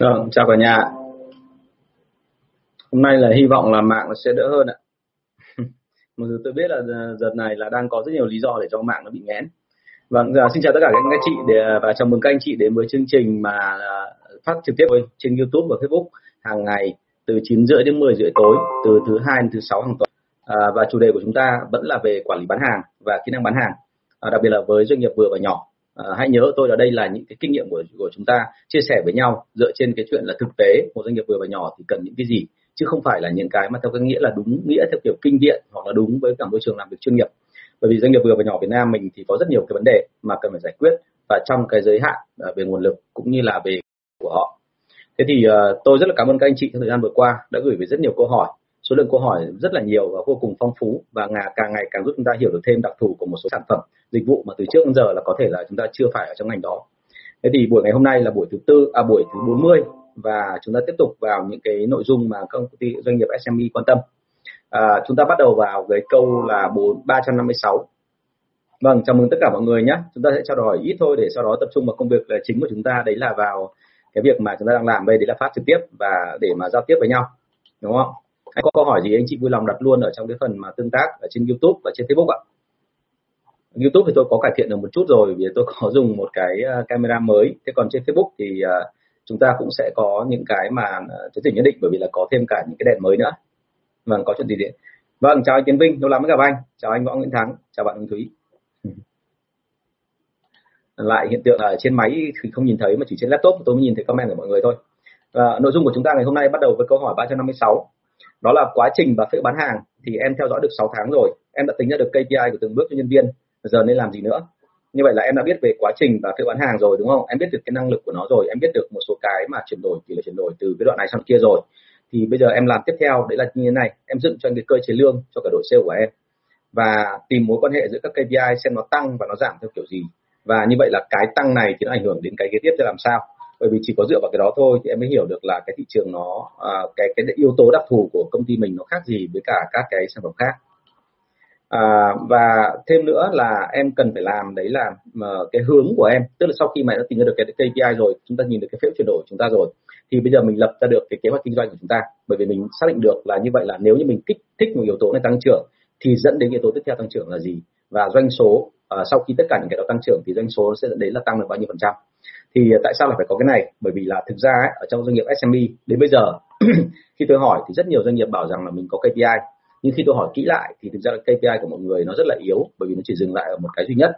Vâng, chào cả nhà. Hôm nay là hy vọng là mạng nó sẽ đỡ hơn ạ. Mặc dù tôi biết là giờ này là đang có rất nhiều lý do để cho mạng nó bị nghẽn. Vâng, giờ xin chào tất cả các anh chị để và chào mừng các anh chị đến với chương trình mà à, phát trực tiếp trên YouTube và Facebook hàng ngày từ 9 rưỡi đến 10 rưỡi tối từ thứ hai đến thứ sáu hàng tuần. À, và chủ đề của chúng ta vẫn là về quản lý bán hàng và kỹ năng bán hàng, à, đặc biệt là với doanh nghiệp vừa và nhỏ à, hãy nhớ tôi là đây là những cái kinh nghiệm của của chúng ta chia sẻ với nhau dựa trên cái chuyện là thực tế một doanh nghiệp vừa và nhỏ thì cần những cái gì chứ không phải là những cái mà theo cái nghĩa là đúng nghĩa theo kiểu kinh nghiệm hoặc là đúng với cả môi trường làm việc chuyên nghiệp. Bởi vì doanh nghiệp vừa và nhỏ Việt Nam mình thì có rất nhiều cái vấn đề mà cần phải giải quyết và trong cái giới hạn à, về nguồn lực cũng như là về của họ. Thế thì uh, tôi rất là cảm ơn các anh chị trong thời gian vừa qua đã gửi về rất nhiều câu hỏi số lượng câu hỏi rất là nhiều và vô cùng phong phú và ngà càng ngày càng giúp chúng ta hiểu được thêm đặc thù của một số sản phẩm dịch vụ mà từ trước đến giờ là có thể là chúng ta chưa phải ở trong ngành đó. Thế thì buổi ngày hôm nay là buổi thứ tư à buổi thứ 40 và chúng ta tiếp tục vào những cái nội dung mà các công ty doanh nghiệp SME quan tâm. À, chúng ta bắt đầu vào cái câu là bốn ba trăm năm mươi sáu. Vâng chào mừng tất cả mọi người nhé. Chúng ta sẽ trao đổi ít thôi để sau đó tập trung vào công việc là chính của chúng ta đấy là vào cái việc mà chúng ta đang làm đây đấy là phát trực tiếp và để mà giao tiếp với nhau đúng không anh có câu hỏi gì, anh chị vui lòng đặt luôn ở trong cái phần mà tương tác ở trên YouTube và trên Facebook ạ. YouTube thì tôi có cải thiện được một chút rồi, vì tôi có dùng một cái ờ, camera mới. Thế còn trên Facebook thì ờ, chúng ta cũng sẽ có những cái mà ờ, chấn chỉnh nhất định, bởi vì là có thêm cả những cái đèn mới nữa. Vâng có chuyện gì đấy vâng chào anh Tiến Vinh, lâu lắm mới gặp anh. Chào anh Võ Nguyễn Thắng, chào bạn Hồng Thúy. Lại hiện tượng ở trên máy thì không nhìn thấy, mà chỉ trên laptop tôi mới nhìn thấy comment của mọi người thôi. Và nội dung của chúng ta ngày hôm nay bắt đầu với câu hỏi 356 đó là quá trình và phễu bán hàng, thì em theo dõi được 6 tháng rồi. Em đã tính ra được KPI của từng bước cho nhân viên, giờ nên làm gì nữa? Như vậy là em đã biết về quá trình và phễu bán hàng rồi, đúng không? Em biết được cái năng lực của nó rồi, em biết được một số cái mà chuyển đổi, tỷ lệ chuyển đổi từ cái đoạn này sang kia rồi. Thì bây giờ em làm tiếp theo, đấy là như thế này. Em dựng cho anh cái cơ chế lương cho cả đội sale của em và tìm mối quan hệ giữa các KPI xem nó tăng và nó giảm theo kiểu gì. Và như vậy là cái tăng này thì nó ảnh hưởng đến cái kế tiếp sẽ làm sao bởi vì chỉ có dựa vào cái đó thôi thì em mới hiểu được là cái thị trường nó à, cái cái yếu tố đặc thù của công ty mình nó khác gì với cả các cái sản phẩm khác. À, và thêm nữa là em cần phải làm đấy là uh, cái hướng của em. Tức là sau khi mà đã tìm ra được cái KPI rồi chúng ta nhìn được cái phễu chuyển đổi của chúng ta rồi thì bây giờ mình lập ra được cái kế hoạch kinh doanh của chúng ta. Bởi vì mình xác định được là như vậy là nếu như mình kích thích một yếu tố này tăng trưởng thì dẫn đến yếu tố tiếp theo tăng trưởng là gì? Và doanh số uh, sau khi tất cả những cái đó tăng trưởng thì doanh số sẽ dẫn đến là tăng được bao nhiêu phần trăm? Thì à, tại sao là phải có cái này? Bởi vì là thực ra ấy, ở trong doanh nghiệp SME đến bây giờ khi tôi hỏi thì rất nhiều doanh nghiệp bảo rằng là mình có KPI nhưng khi tôi hỏi kỹ lại thì thực ra là KPI của mọi người nó rất là yếu bởi vì nó chỉ dừng lại ở một cái duy nhất.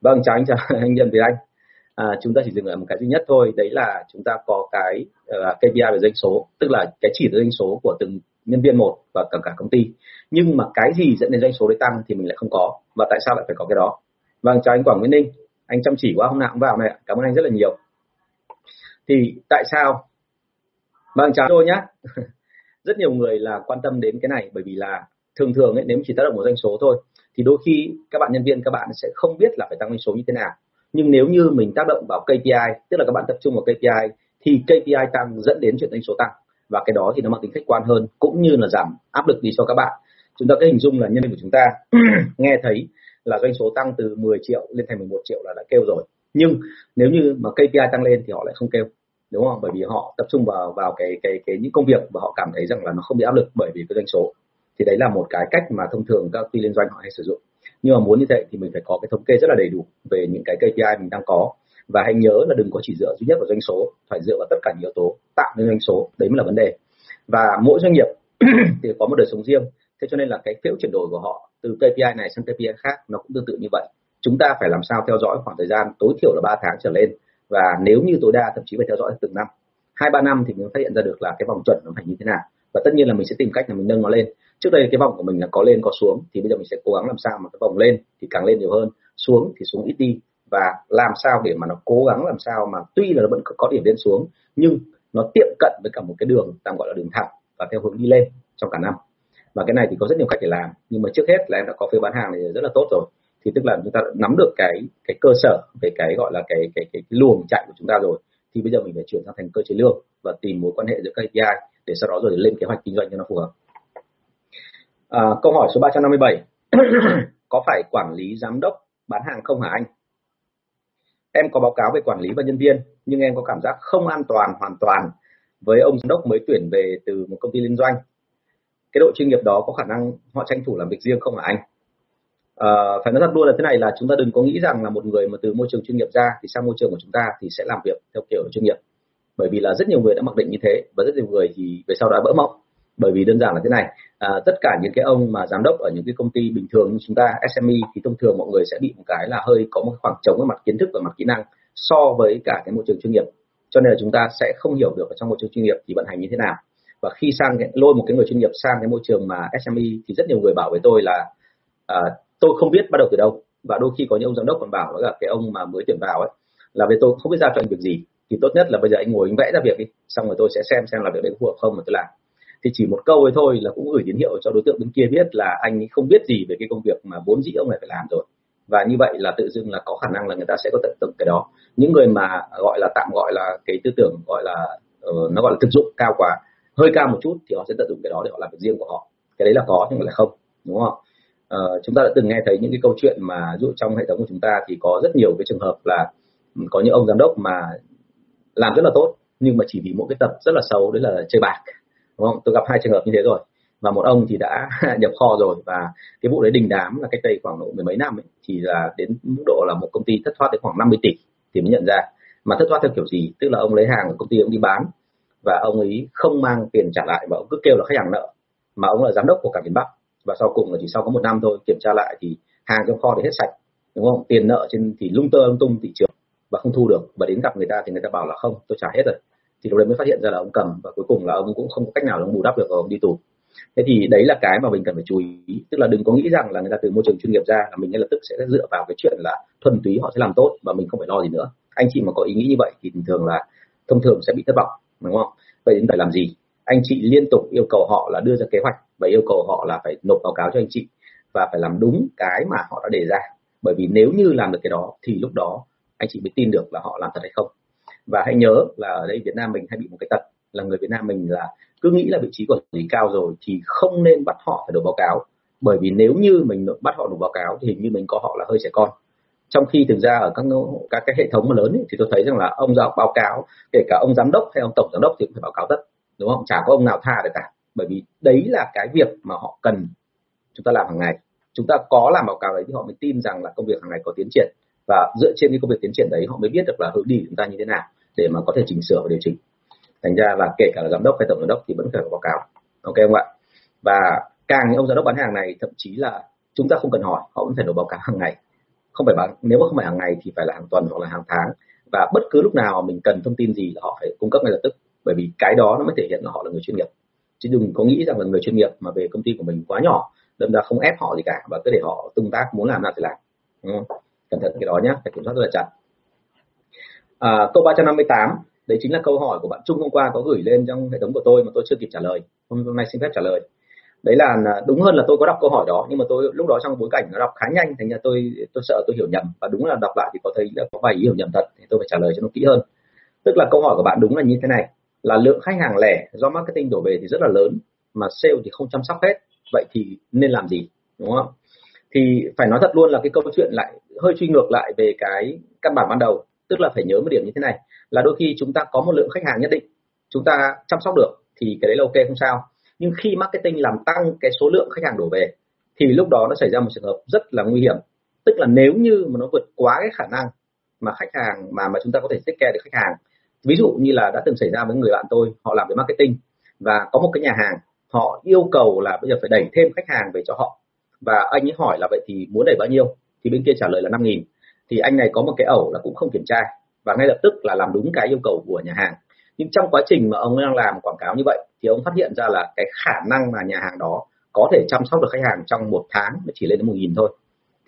Vâng chào anh chào anh nhân Việt anh. À, chúng ta chỉ dừng lại một cái duy nhất thôi đấy là chúng ta có cái ờ, uh, KPI về doanh số tức là cái chỉ doanh số của từng nhân viên một và cả cả công ty. Nhưng mà cái gì dẫn đến doanh số đấy tăng thì mình lại không có. Và tại sao lại phải có cái đó? Vâng chào anh Quảng Nguyễn Ninh anh chăm chỉ quá hôm nào cũng vào này cảm ơn anh rất là nhiều. Thì tại sao? Vâng chào tôi nhé rất nhiều người là quan tâm đến cái này bởi vì là thường thường ấy, nếu chỉ tác động vào doanh số thôi thì đôi khi các bạn nhân viên các bạn sẽ không biết là phải tăng doanh số như thế nào. Nhưng nếu như mình tác động vào KPI tức là các bạn tập trung vào KPI thì KPI tăng dẫn đến chuyện doanh số tăng. Và cái đó thì nó mang tính khách quan hơn cũng như là giảm áp lực đi cho các bạn. Chúng ta có hình dung là nhân viên của chúng ta nghe thấy là doanh số tăng từ 10 triệu lên thành 11 triệu là đã kêu rồi. Nhưng nếu như mà KPI tăng lên thì họ lại không kêu, đúng không? Bởi vì họ tập trung vào vào cái cái cái những công việc và họ cảm thấy rằng là nó không bị áp lực bởi vì cái doanh số. Thì đấy là một cái cách mà thông thường các ty liên doanh họ hay sử dụng. Nhưng mà muốn như vậy thì mình phải có cái thống kê rất là đầy đủ về những cái KPI mình đang có. Và hãy nhớ là đừng có chỉ dựa duy nhất vào doanh số, phải dựa vào tất cả những yếu tố tạo nên doanh số. Đấy mới là vấn đề. Và mỗi doanh nghiệp thì có một đời sống riêng. Thế cho nên là cái phiếu chuyển đổi của họ từ KPI này sang KPI khác, nó cũng tương tự như vậy. Chúng ta phải làm sao theo dõi khoảng thời gian tối thiểu là 3 tháng trở lên. Và nếu như tối đa thậm chí phải theo dõi từng năm. Hai, ba năm thì mình phát hiện ra được là cái vòng chuẩn nó phải như thế nào. Và tất nhiên là mình sẽ tìm cách là mình nâng nó lên. Trước đây cái vòng của mình là có lên, có xuống, thì bây giờ mình sẽ cố gắng làm sao mà cái vòng lên thì càng lên nhiều hơn. Xuống thì xuống ít đi. Và làm sao để mà nó cố gắng làm sao mà tuy là nó vẫn có điểm lên xuống, nhưng nó tiệm cận với cả một cái đường tạm gọi là đường thẳng và theo hướng đi lên trong cả năm và cái này thì có rất nhiều cách để làm nhưng mà trước hết là em đã có phiếu bán hàng này rất là tốt rồi thì tức là chúng ta đã nắm được cái cái cơ sở về cái gọi là cái cái cái, cái luồng chạy của chúng ta rồi thì bây giờ mình phải chuyển sang thành cơ chế lương và tìm mối quan hệ giữa các KPI để sau đó rồi lên kế hoạch kinh doanh cho nó phù hợp. À, câu hỏi số 357 có phải quản lý giám đốc bán hàng không hả anh? em có báo cáo về quản lý và nhân viên nhưng em có cảm giác không an toàn hoàn toàn với ông giám đốc mới tuyển về từ một công ty liên doanh cái độ chuyên nghiệp đó có khả năng họ tranh thủ làm việc riêng không hả anh? À, phải nói thật luôn là thế này là chúng ta đừng có nghĩ rằng là một người mà từ môi trường chuyên nghiệp ra thì sang môi trường của chúng ta thì sẽ làm việc theo kiểu chuyên nghiệp. Bởi vì là rất nhiều người đã mặc định như thế và rất nhiều người thì về sau đã vỡ mộng. Bởi vì đơn giản là thế này à, tất cả những cái ông mà giám đốc ở những cái công ty bình thường như chúng ta SME thì thông thường mọi người sẽ bị một cái là hơi có một khoảng trống ở mặt kiến thức và mặt kỹ năng so với cả cái môi trường chuyên nghiệp. Cho nên là chúng ta sẽ không hiểu được ở trong môi trường chuyên nghiệp thì vận hành như thế nào và khi sang lôi một cái người chuyên nghiệp sang cái môi trường mà SME thì rất nhiều người bảo với tôi là à, tôi không biết bắt đầu từ đâu. Và đôi khi có những ông giám đốc còn bảo là cái ông mà mới tuyển vào ấy là với tôi không biết giao cho anh việc gì thì tốt nhất là bây giờ anh ngồi anh vẽ ra việc đi xong rồi tôi sẽ xem xem là việc đấy phù hợp không mà tôi làm. Thì chỉ một câu ấy thôi là cũng gửi tín hiệu cho đối tượng bên kia biết là anh không biết gì về cái công việc mà vốn dĩ ông này phải làm rồi. Và như vậy là tự dưng là có khả năng là người ta sẽ có tận dụng cái đó. Những người mà gọi là tạm gọi là cái tư tưởng gọi là uh, nó gọi là thực dụng cao quá hơi cao một chút thì họ sẽ tận dụng cái đó để họ làm việc riêng của họ. Cái đấy là có nhưng mà là không đúng không ờ, chúng ta đã từng nghe thấy những cái câu chuyện mà dụ trong hệ thống của chúng ta thì có rất nhiều cái trường hợp là ừ, có những ông giám đốc mà làm rất là tốt nhưng mà chỉ vì một cái tập rất là xấu đấy là chơi bạc đúng không? Tôi gặp hai trường hợp như thế rồi và một ông thì đã nhập kho rồi và cái vụ đấy đình đám là cách đây khoảng độ mười mấy năm ấy, thì là đến mức độ là một công ty thất thoát đến khoảng 50 tỷ thì mới nhận ra. Mà thất thoát theo kiểu gì? Tức là ông lấy hàng của công ty ông đi bán và ông ấy không mang tiền trả lại mà ông cứ kêu là khách hàng nợ. Mà ông là giám đốc của cả miền Bắc. Và sau cùng là chỉ sau có một năm thôi, kiểm tra lại thì hàng trong kho thì hết sạch. Đúng không? Tiền nợ trên thì lung tơ lung tung thị trường và không thu được. Và đến gặp người ta thì người ta bảo là không, tôi trả hết rồi. Thì lúc đấy mới phát hiện ra là ông cầm và cuối cùng là ông cũng không có cách nào ông bù đắp được và ông đi tù. Thế thì đấy là cái mà mình cần phải chú ý. Tức là đừng có nghĩ rằng là người ta từ môi trường chuyên nghiệp ra là mình ngay lập tức sẽ dựa vào cái chuyện là thuần túy họ sẽ làm tốt và mình không phải lo gì nữa. Anh chị mà có ý nghĩ như vậy thì thường là thông thường sẽ bị thất vọng đúng không? Vậy đến phải làm gì? Anh chị liên tục yêu cầu họ là đưa ra kế hoạch và yêu cầu họ là phải nộp báo cáo cho anh chị và phải làm đúng cái mà họ đã đề ra. Bởi vì nếu như làm được cái đó thì lúc đó anh chị mới tin được là họ làm thật hay không. Và hãy nhớ là ở đây Việt Nam mình hay bị một cái tật là người Việt Nam mình là cứ nghĩ là vị trí quản lý cao rồi thì không nên bắt họ phải nộp báo cáo. Bởi vì nếu như mình bắt họ nộp báo cáo thì hình như mình có họ là hơi trẻ con trong khi thực ra ở các các cái hệ thống mà lớn ấy, thì tôi thấy rằng là ông giao báo cáo kể cả ông giám đốc hay ông tổng giám đốc thì cũng phải báo cáo tất đúng không? Chả có ông nào tha được cả. Bởi vì đấy là cái việc mà họ cần chúng ta làm hàng ngày. Chúng ta có làm báo cáo đấy thì họ mới tin rằng là công việc hàng ngày có tiến triển. Và dựa trên cái công việc tiến triển đấy họ mới biết được là hướng đi chúng ta như thế nào để mà có thể chỉnh sửa và điều chỉnh. Thành ra là kể cả là giám đốc hay tổng giám đốc thì vẫn phải có báo cáo. Ok không ạ? Và càng những ông giám đốc bán hàng này thậm chí là chúng ta không cần hỏi họ vẫn phải nộp báo cáo hàng ngày không phải bán nếu mà không phải hàng ngày thì phải là hàng tuần hoặc là hàng tháng. Và bất cứ lúc nào mình cần thông tin gì là họ phải cung cấp ngay lập tức. Bởi vì cái đó nó mới thể hiện là họ là người chuyên nghiệp. Chứ đừng có nghĩ rằng là người chuyên nghiệp mà về công ty của mình quá nhỏ đâm ra không ép họ gì cả và cứ để họ tương tác muốn làm nào thì làm. Đúng không? cẩn thận cái đó nhé phải kiểm soát rất là chặt. À, câu 358 đấy chính là câu hỏi của bạn Trung hôm qua có gửi lên trong hệ thống của tôi mà tôi chưa kịp trả lời. Hôm nay xin phép trả lời đấy là đúng hơn là tôi có đọc câu hỏi đó, nhưng mà tôi lúc đó trong bối cảnh nó đọc khá nhanh, thành ra tôi tôi sợ tôi hiểu nhầm. Và đúng là đọc lại thì có thấy là có vài ý hiểu nhầm thật, thì tôi phải trả lời cho nó kỹ hơn. Tức là câu hỏi của bạn đúng là như thế này. Là lượng khách hàng lẻ do marketing đổ về thì rất là lớn, mà sale thì không chăm sóc hết. Vậy thì nên làm gì? Đúng không? Thì phải nói thật luôn là cái câu chuyện lại hơi truy ngược lại về cái căn bản ban đầu. Tức là phải nhớ một điểm như thế này, là đôi khi chúng ta có một lượng khách hàng nhất định, chúng ta chăm sóc được, thì cái đấy là ok, không sao nhưng khi marketing làm tăng cái số lượng khách hàng đổ về, thì lúc đó nó xảy ra một trường hợp rất là nguy hiểm. Tức là nếu như mà nó vượt quá cái khả năng mà khách hàng mà mà chúng ta có thể take care được khách hàng, ví dụ như là đã từng xảy ra với người bạn tôi, họ làm về marketing và có một cái nhà hàng, họ yêu cầu là bây giờ phải đẩy thêm khách hàng về cho họ. Và anh ấy hỏi là vậy thì muốn đẩy bao nhiêu? Thì bên kia trả lời là năm nghìn. Thì anh này có một cái ẩu là cũng không kiểm tra và ngay lập tức là làm đúng cái yêu cầu của nhà hàng nhưng trong quá trình mà ông đang làm quảng cáo như vậy, thì ông phát hiện ra là cái khả năng mà nhà hàng đó có thể chăm sóc được khách hàng trong một tháng nó chỉ lên đến một nghìn thôi.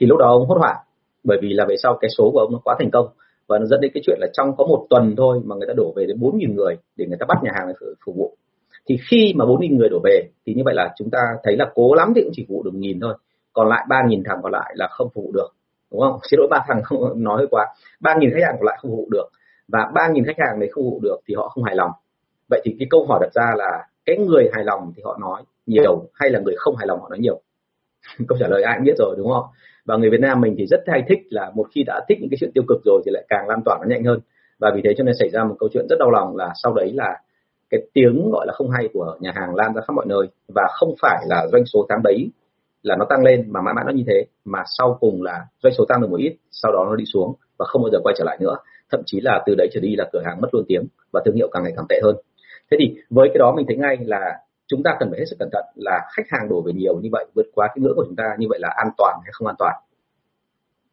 Thì lúc đó ông hốt hoảng, bởi vì là về sau cái số của ông nó quá thành công. Và nó dẫn đến cái chuyện là trong có một tuần thôi mà người ta đổ về đến bốn nghìn người để người ta bắt nhà hàng này phục vụ. Thì khi mà bốn nghìn người đổ về, thì như vậy là chúng ta thấy là cố lắm thì cũng chỉ phục vụ được nghìn thôi. Còn lại ba nghìn thằng còn lại là không phục vụ được. Đúng không? Xin lỗi ba thằng không, nói hơi quá. Ba nghìn khách hàng còn lại không phục vụ được và 3.000 khách hàng đấy không phục vụ được thì họ không hài lòng. Vậy thì cái câu hỏi đặt ra là cái người hài lòng thì họ nói nhiều hay là người không hài lòng họ nói nhiều? Câu trả lời ai cũng biết rồi, đúng không? Và người Việt Nam mình thì rất hay thích là một khi đã thích những cái chuyện tiêu cực rồi thì lại càng lan tỏa nó nhanh hơn. Và vì thế cho nên xảy ra một câu chuyện rất đau lòng là sau đấy là cái tiếng gọi là không hay của nhà hàng lan ra khắp mọi nơi. Và không phải là doanh số tháng đấy là nó tăng lên mà mãi mãi nó như thế, mà sau cùng là doanh số tăng được một ít, sau đó nó đi xuống và không bao giờ quay trở lại nữa thậm chí là từ đấy trở đi là cửa hàng mất luôn tiếng và thương hiệu càng ngày càng tệ hơn. Thế thì với cái đó mình thấy ngay là chúng ta cần phải hết sức cẩn thận là khách hàng đổ về nhiều như vậy, vượt quá cái ngưỡng của chúng ta như vậy là an toàn hay không an toàn?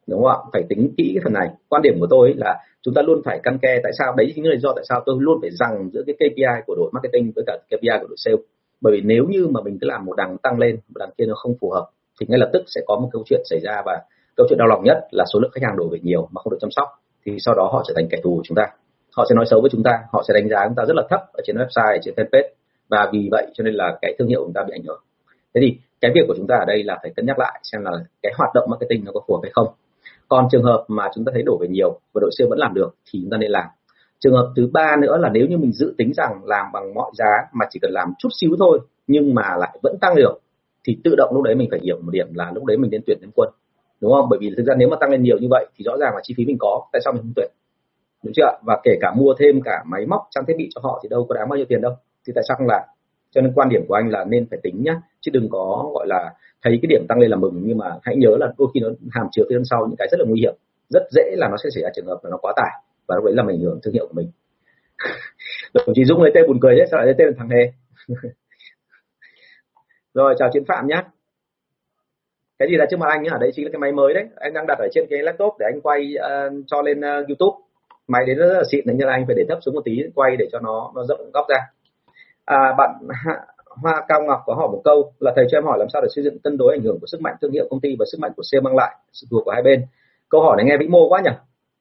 Đúng không ạ? Phải tính kỹ cái phần này. Quan điểm của tôi là chúng ta luôn phải căn ke tại sao, đấy chính là do tại sao tôi luôn phải rằng giữa cái KPI của đội marketing với cả KPI của đội sale. Bởi vì nếu như mà mình cứ làm một đằng tăng lên, một đằng kia nó không phù hợp, thì ngay lập tức sẽ có một câu chuyện xảy ra và câu chuyện đau lòng nhất là số lượng khách hàng đổ về nhiều mà không được chăm sóc thì sau đó họ trở thành kẻ thù của chúng ta. Họ sẽ nói xấu với chúng ta, họ sẽ đánh giá chúng ta rất là thấp ở trên website, trên fanpage. Và vì vậy cho nên là cái thương hiệu của chúng ta bị ảnh hưởng. Thế thì cái việc của chúng ta ở đây là phải cân nhắc lại xem là cái hoạt động marketing nó có phù hợp hay không. Còn trường hợp mà chúng ta thấy đổ về nhiều và đội siêu vẫn làm được thì chúng ta nên làm. Trường hợp thứ ba nữa là nếu như mình dự tính rằng làm bằng mọi giá mà chỉ cần làm chút xíu thôi nhưng mà lại vẫn tăng được thì tự động lúc đấy mình phải hiểu một điểm là lúc đấy mình nên tuyển thêm quân đúng không? Bởi vì thực ra nếu mà tăng lên nhiều như vậy thì rõ ràng là chi phí mình có, tại sao mình không tuyển? Đúng chưa và kể cả mua thêm cả máy móc, trang thiết bị cho họ thì đâu có đáng bao nhiêu tiền đâu. Thì tại sao không làm? Cho nên quan điểm của anh là nên phải tính nhá, chứ đừng có, gọi là, thấy cái điểm tăng lên là mừng, nhưng mà hãy nhớ là đôi khi nó hàm chứa phía sau những cái rất là nguy hiểm. Rất dễ là nó sẽ xảy ra trường hợp là nó quá tải, và lúc đấy làm ảnh hưởng thương hiệu của mình. Đồng chí Dũng lấy tên buồn cười đấy, sao lại lấy tên là thằng hề? Rồi, chào chiến phạm nhé cái gì là trước mặt anh nhá đấy chính là cái máy mới đấy. Anh đang đặt ở trên cái laptop để anh quay uh, cho lên uh, youtube. Máy đấy rất là xịn nên là anh phải để thấp xuống một tí quay để cho nó nó rộng góc ra. À, bạn Hoa Cao Ngọc có hỏi một câu là thầy cho em hỏi làm sao để xây dựng cân đối ảnh hưởng của sức mạnh thương hiệu công ty và sức mạnh của sale mang lại sự thuộc của hai bên. Câu hỏi này nghe vĩ mô quá nhỉ?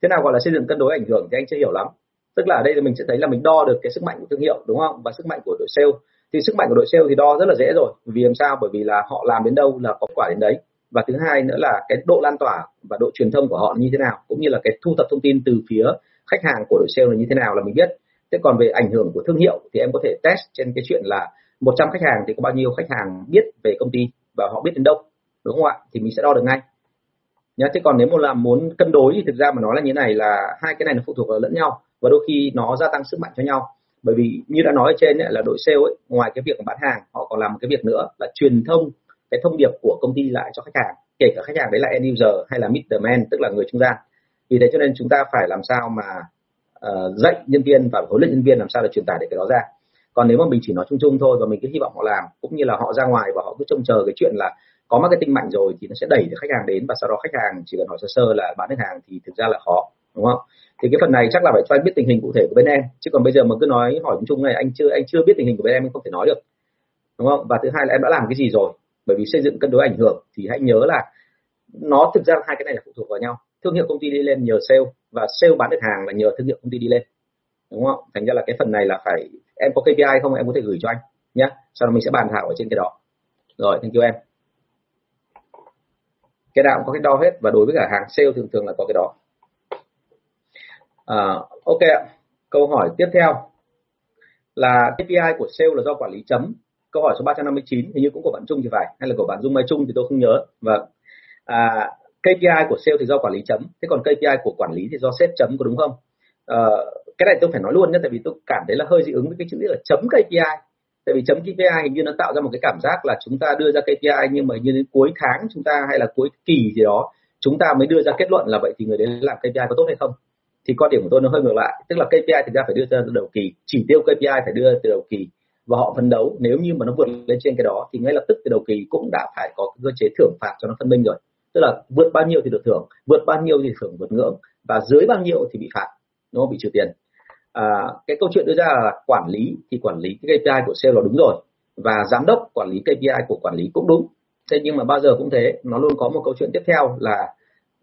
Thế nào gọi là xây dựng cân đối ảnh hưởng thì anh chưa hiểu lắm. Tức là ở đây mình sẽ thấy là mình đo được cái sức mạnh của thương hiệu đúng không? Và sức mạnh của đội sale thì sức mạnh của đội sale thì đo rất là dễ rồi. Vì làm sao? Bởi vì là họ làm đến đâu là có quả đến đấy. Và thứ hai nữa là cái độ lan tỏa và độ truyền thông của họ như thế nào, cũng như là cái thu thập thông tin từ phía khách hàng của đội sale là như thế nào là mình biết. Thế còn về ảnh hưởng của thương hiệu thì em có thể test trên cái chuyện là 100 khách hàng thì có bao nhiêu khách hàng biết về công ty và họ biết đến đâu, đúng không ạ? Thì mình sẽ đo được ngay. Nhá, thế còn nếu mà làm muốn cân đối thì thực ra mà nói là như này là hai cái này nó phụ thuộc vào lẫn nhau và đôi khi nó gia tăng sức mạnh cho nhau bởi vì như đã nói ở trên ấy, là đội sale ấy, ngoài cái việc bán hàng họ còn làm một cái việc nữa là truyền thông cái thông điệp của công ty lại cho khách hàng. Kể cả khách hàng đấy là end user hay là middleman tức là người trung gian. Vì thế cho nên chúng ta phải làm sao mà uh, dạy nhân viên và huấn luyện nhân viên làm sao để truyền tải được cái đó ra. Còn nếu mà mình chỉ nói chung chung thôi và mình cứ hy vọng họ làm cũng như là họ ra ngoài và họ cứ trông chờ cái chuyện là có marketing mạnh rồi thì nó sẽ đẩy được khách hàng đến và sau đó khách hàng chỉ cần hỏi sơ sơ là bán được hàng thì thực ra là khó đúng không? Thì cái phần này chắc là phải cho anh biết tình hình cụ thể của bên em. Chứ còn bây giờ mà cứ nói hỏi chung chung này, anh chưa anh chưa biết tình hình của bên em, anh không thể nói được. Đúng không? Và thứ hai là em đã làm cái gì rồi? Bởi vì xây dựng cân đối ảnh hưởng, thì hãy nhớ là nó thực ra hai cái này là phụ thuộc vào nhau. Thương hiệu công ty đi lên nhờ sale, và sale bán được hàng là nhờ thương hiệu công ty đi lên. Đúng không? Thành ra là cái phần này là phải, em có KPI không em có thể gửi cho anh nhé sau đó mình sẽ bàn thảo ở trên cái đó. Rồi, thank you em. Cái nào cũng có cái đo hết, và đối với cả hàng sale thường thường là có cái đó à, ok ạ. Câu hỏi tiếp theo là KPI của sale là do quản lý chấm. Câu hỏi số 359 hình như cũng của bạn Trung thì phải hay là của bạn Dung Mai Trung thì tôi không nhớ. Và vâng. à, KPI của sale thì do quản lý chấm thế còn KPI của quản lý thì do sếp chấm có đúng không? À, cái này tôi phải nói luôn nhé tại vì tôi cảm thấy là hơi dị ứng với cái chữ là chấm KPI. Tại vì chấm KPI hình như nó tạo ra một cái cảm giác là chúng ta đưa ra KPI nhưng mà như đến cuối tháng chúng ta hay là cuối kỳ gì đó chúng ta mới đưa ra kết luận là vậy thì người đấy làm KPI có tốt hay không? Thì quan điểm của tôi nó hơi ngược lại. Tức là KPI thực ra phải đưa ra từ đầu kỳ chỉ tiêu KPI phải đưa từ đầu kỳ và họ phấn đấu. Nếu như mà nó vượt lên trên cái đó thì ngay lập tức từ đầu kỳ cũng đã phải có cơ chế thưởng phạt cho nó phân minh rồi. Tức là vượt bao nhiêu thì được thưởng vượt bao nhiêu thì thưởng vượt ngưỡng và dưới bao nhiêu thì bị phạt nó bị trừ tiền. À, cái câu chuyện đưa ra là quản lý thì quản lý cái KPI của sale là đúng rồi và giám đốc quản lý KPI của quản lý cũng đúng. Thế nhưng mà bao giờ cũng thế nó luôn có một câu chuyện tiếp theo là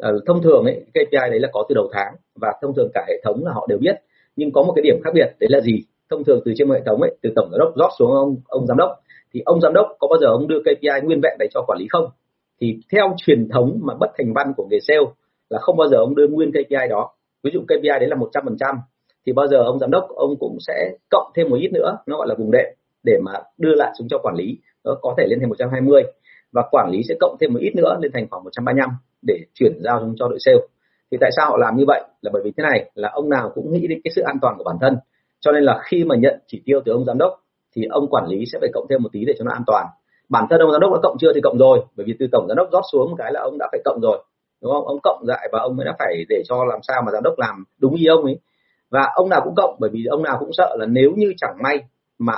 uh, thông thường ấy KPI đấy là có từ đầu tháng và thông thường cả hệ thống là họ đều biết. Nhưng có một cái điểm khác biệt đấy là gì? Thông thường từ trên hệ thống ấy từ tổng giám đốc rót xuống ông ông giám đốc thì ông giám đốc có bao giờ ông đưa KPI nguyên vẹn đấy cho quản lý không? Thì theo truyền thống mà bất thành văn của nghề sale là không bao giờ ông đưa nguyên KPI đó. Ví dụ KPI đấy là 100% thì bao giờ ông giám đốc ông cũng sẽ cộng thêm một ít nữa nó gọi là vùng đệm để mà đưa lại xuống cho quản lý. Nó có thể lên thành 120 và quản lý sẽ cộng thêm một ít nữa lên thành khoảng 135 để chuyển giao cho đội sale. Thì tại sao họ làm như vậy? Là bởi vì thế này, là ông nào cũng nghĩ đến cái sự an toàn của bản thân. Cho nên là khi mà nhận chỉ tiêu từ ông giám đốc, thì ông quản lý sẽ phải cộng thêm một tí để cho nó an toàn. Bản thân ông giám đốc đã cộng chưa thì cộng rồi, bởi vì từ tổng giám đốc rót xuống một cái là ông đã phải cộng rồi, đúng không? Ông cộng lại và ông mới đã phải để cho làm sao mà giám đốc làm đúng ý ông ấy. Và ông nào cũng cộng, bởi vì ông nào cũng sợ là nếu như chẳng may mà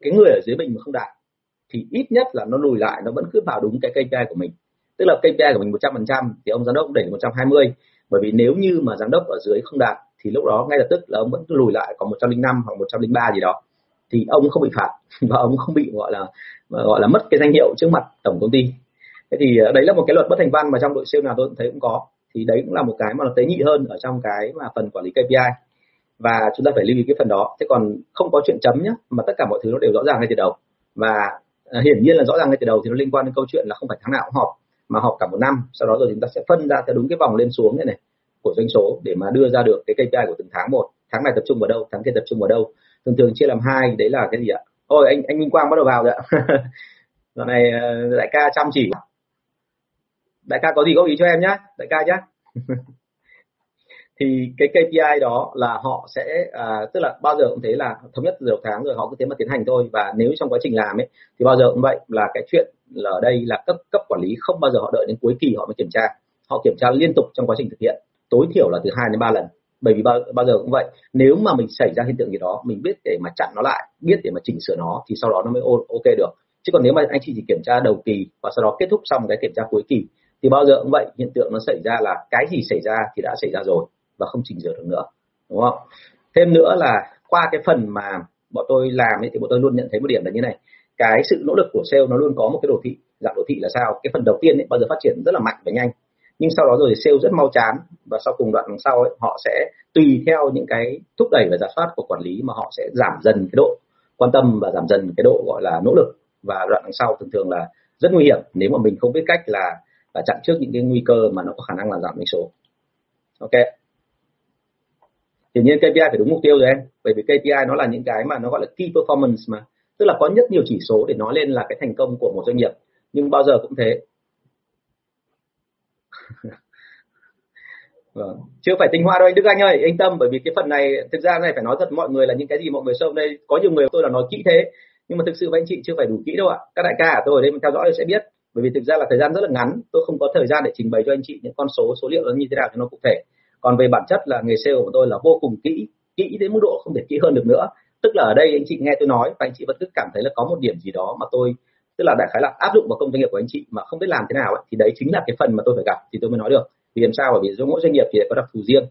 cái người ở dưới mình mà không đạt, thì ít nhất là nó lùi lại, nó vẫn cứ vào đúng cái KPI của mình tức là KPI của mình 100% thì ông giám đốc đẩy 120 bởi vì nếu như mà giám đốc ở dưới không đạt, thì lúc đó ngay lập tức là ông vẫn lùi lại, còn 105 hoặc 103 gì đó, thì ông không bị phạt. Và ông không bị, gọi là gọi là, mất cái danh hiệu trước mặt tổng công ty. Thế thì ờ, đấy là một cái luật bất thành văn mà trong đội sale nào tôi cũng thấy cũng có. Thì đấy cũng là một cái mà nó tế nhị hơn ở trong cái mà phần quản lý KPI và chúng ta phải lưu ý cái phần đó. Thế còn không có chuyện chấm nhé mà tất cả mọi thứ nó đều rõ ràng ngay từ đầu. Và ờ, hiển nhiên là rõ ràng ngay từ đầu thì nó liên quan đến câu chuyện là không phải tháng nào cũng họp mà họp cả một năm sau đó rồi chúng ta sẽ phân ra theo đúng cái vòng lên xuống này này của doanh số để mà đưa ra được cái KPI của từng tháng một. Tháng này tập trung vào đâu? Tháng kia tập trung vào đâu? Thường thường chia làm hai đấy là cái gì ạ? Ôi anh anh Minh Quang bắt đầu vào rồi ạ. Giờ này ờ, đại ca chăm chỉ. Đại ca có gì góp ý cho em nhé đại ca nhé thì cái KPI đó là họ sẽ à, tức là bao giờ cũng thế là thống nhất từ đầu tháng rồi họ cứ thế mà tiến hành thôi. Và nếu trong quá trình làm ấy thì bao giờ cũng vậy là cái chuyện là ở đây là cấp cấp quản lý không bao giờ họ đợi đến cuối kỳ họ mới kiểm tra. Họ kiểm tra liên tục trong quá trình thực hiện. Tối thiểu là từ 2 đến 3 lần bởi vì bao, bao giờ cũng vậy. Nếu mà mình xảy ra hiện tượng gì đó mình biết để mà chặn nó lại biết để mà chỉnh sửa nó thì sau đó nó mới ok được. Chứ còn nếu mà anh chị chỉ kiểm tra đầu kỳ và sau đó kết thúc xong cái kiểm tra cuối kỳ thì bao giờ cũng vậy hiện tượng nó xảy ra là cái gì xảy ra thì đã xảy ra rồi và không chỉnh sửa được nữa. Đúng không? Thêm nữa là qua cái phần mà bọn tôi làm ấy, thì bọn tôi luôn nhận thấy một điểm là như này cái sự nỗ lực của sale nó luôn có một cái đồ thị dạng đồ thị là sao? Cái phần đầu tiên ấy, bao giờ phát triển rất là mạnh và nhanh. Nhưng sau đó rồi sale rất mau chán và sau cùng đoạn đằng sau ấy, họ sẽ tùy theo những cái thúc đẩy và giả soát của quản lý mà họ sẽ giảm dần cái độ quan tâm và giảm dần cái độ gọi là nỗ lực. Và đoạn đằng sau thường thường là rất nguy hiểm nếu mà mình không biết cách là là chặn trước những cái nguy cơ mà nó có khả năng là giảm doanh số. Ok. Hiển nhiên KPI phải đúng mục tiêu rồi em bởi vì KPI nó là những cái mà nó gọi là key performance mà tức là có rất nhiều chỉ số để nói lên là cái thành công của một doanh nghiệp nhưng bao giờ cũng thế Vâng. Chưa phải tinh hoa đâu anh Đức Anh ơi, anh tâm bởi vì cái phần này thực ra này phải nói thật mọi người là những cái gì mọi người sâu đây có nhiều người tôi là nói kỹ thế nhưng mà thực sự với anh chị chưa phải đủ kỹ đâu ạ. Các đại ca ở tôi ở đây mình theo dõi sẽ biết bởi vì thực ra là thời gian rất là ngắn, tôi không có thời gian để trình bày cho anh chị những con số số liệu nó như thế nào cho nó cụ thể. Còn về bản chất là nghề sale của tôi là vô cùng kỹ, kỹ đến mức độ không thể kỹ hơn được nữa. Tức là ở đây anh chị nghe tôi nói và anh chị vẫn cứ cảm thấy là có một điểm gì đó mà tôi tức là đại khái là áp dụng vào công doanh nghiệp của anh chị mà không biết làm thế nào ấy, thì đấy chính là cái phần mà tôi phải gặp thì tôi mới nói được. Vì làm sao bởi vì mỗi doanh nghiệp thì có đặc thù riêng.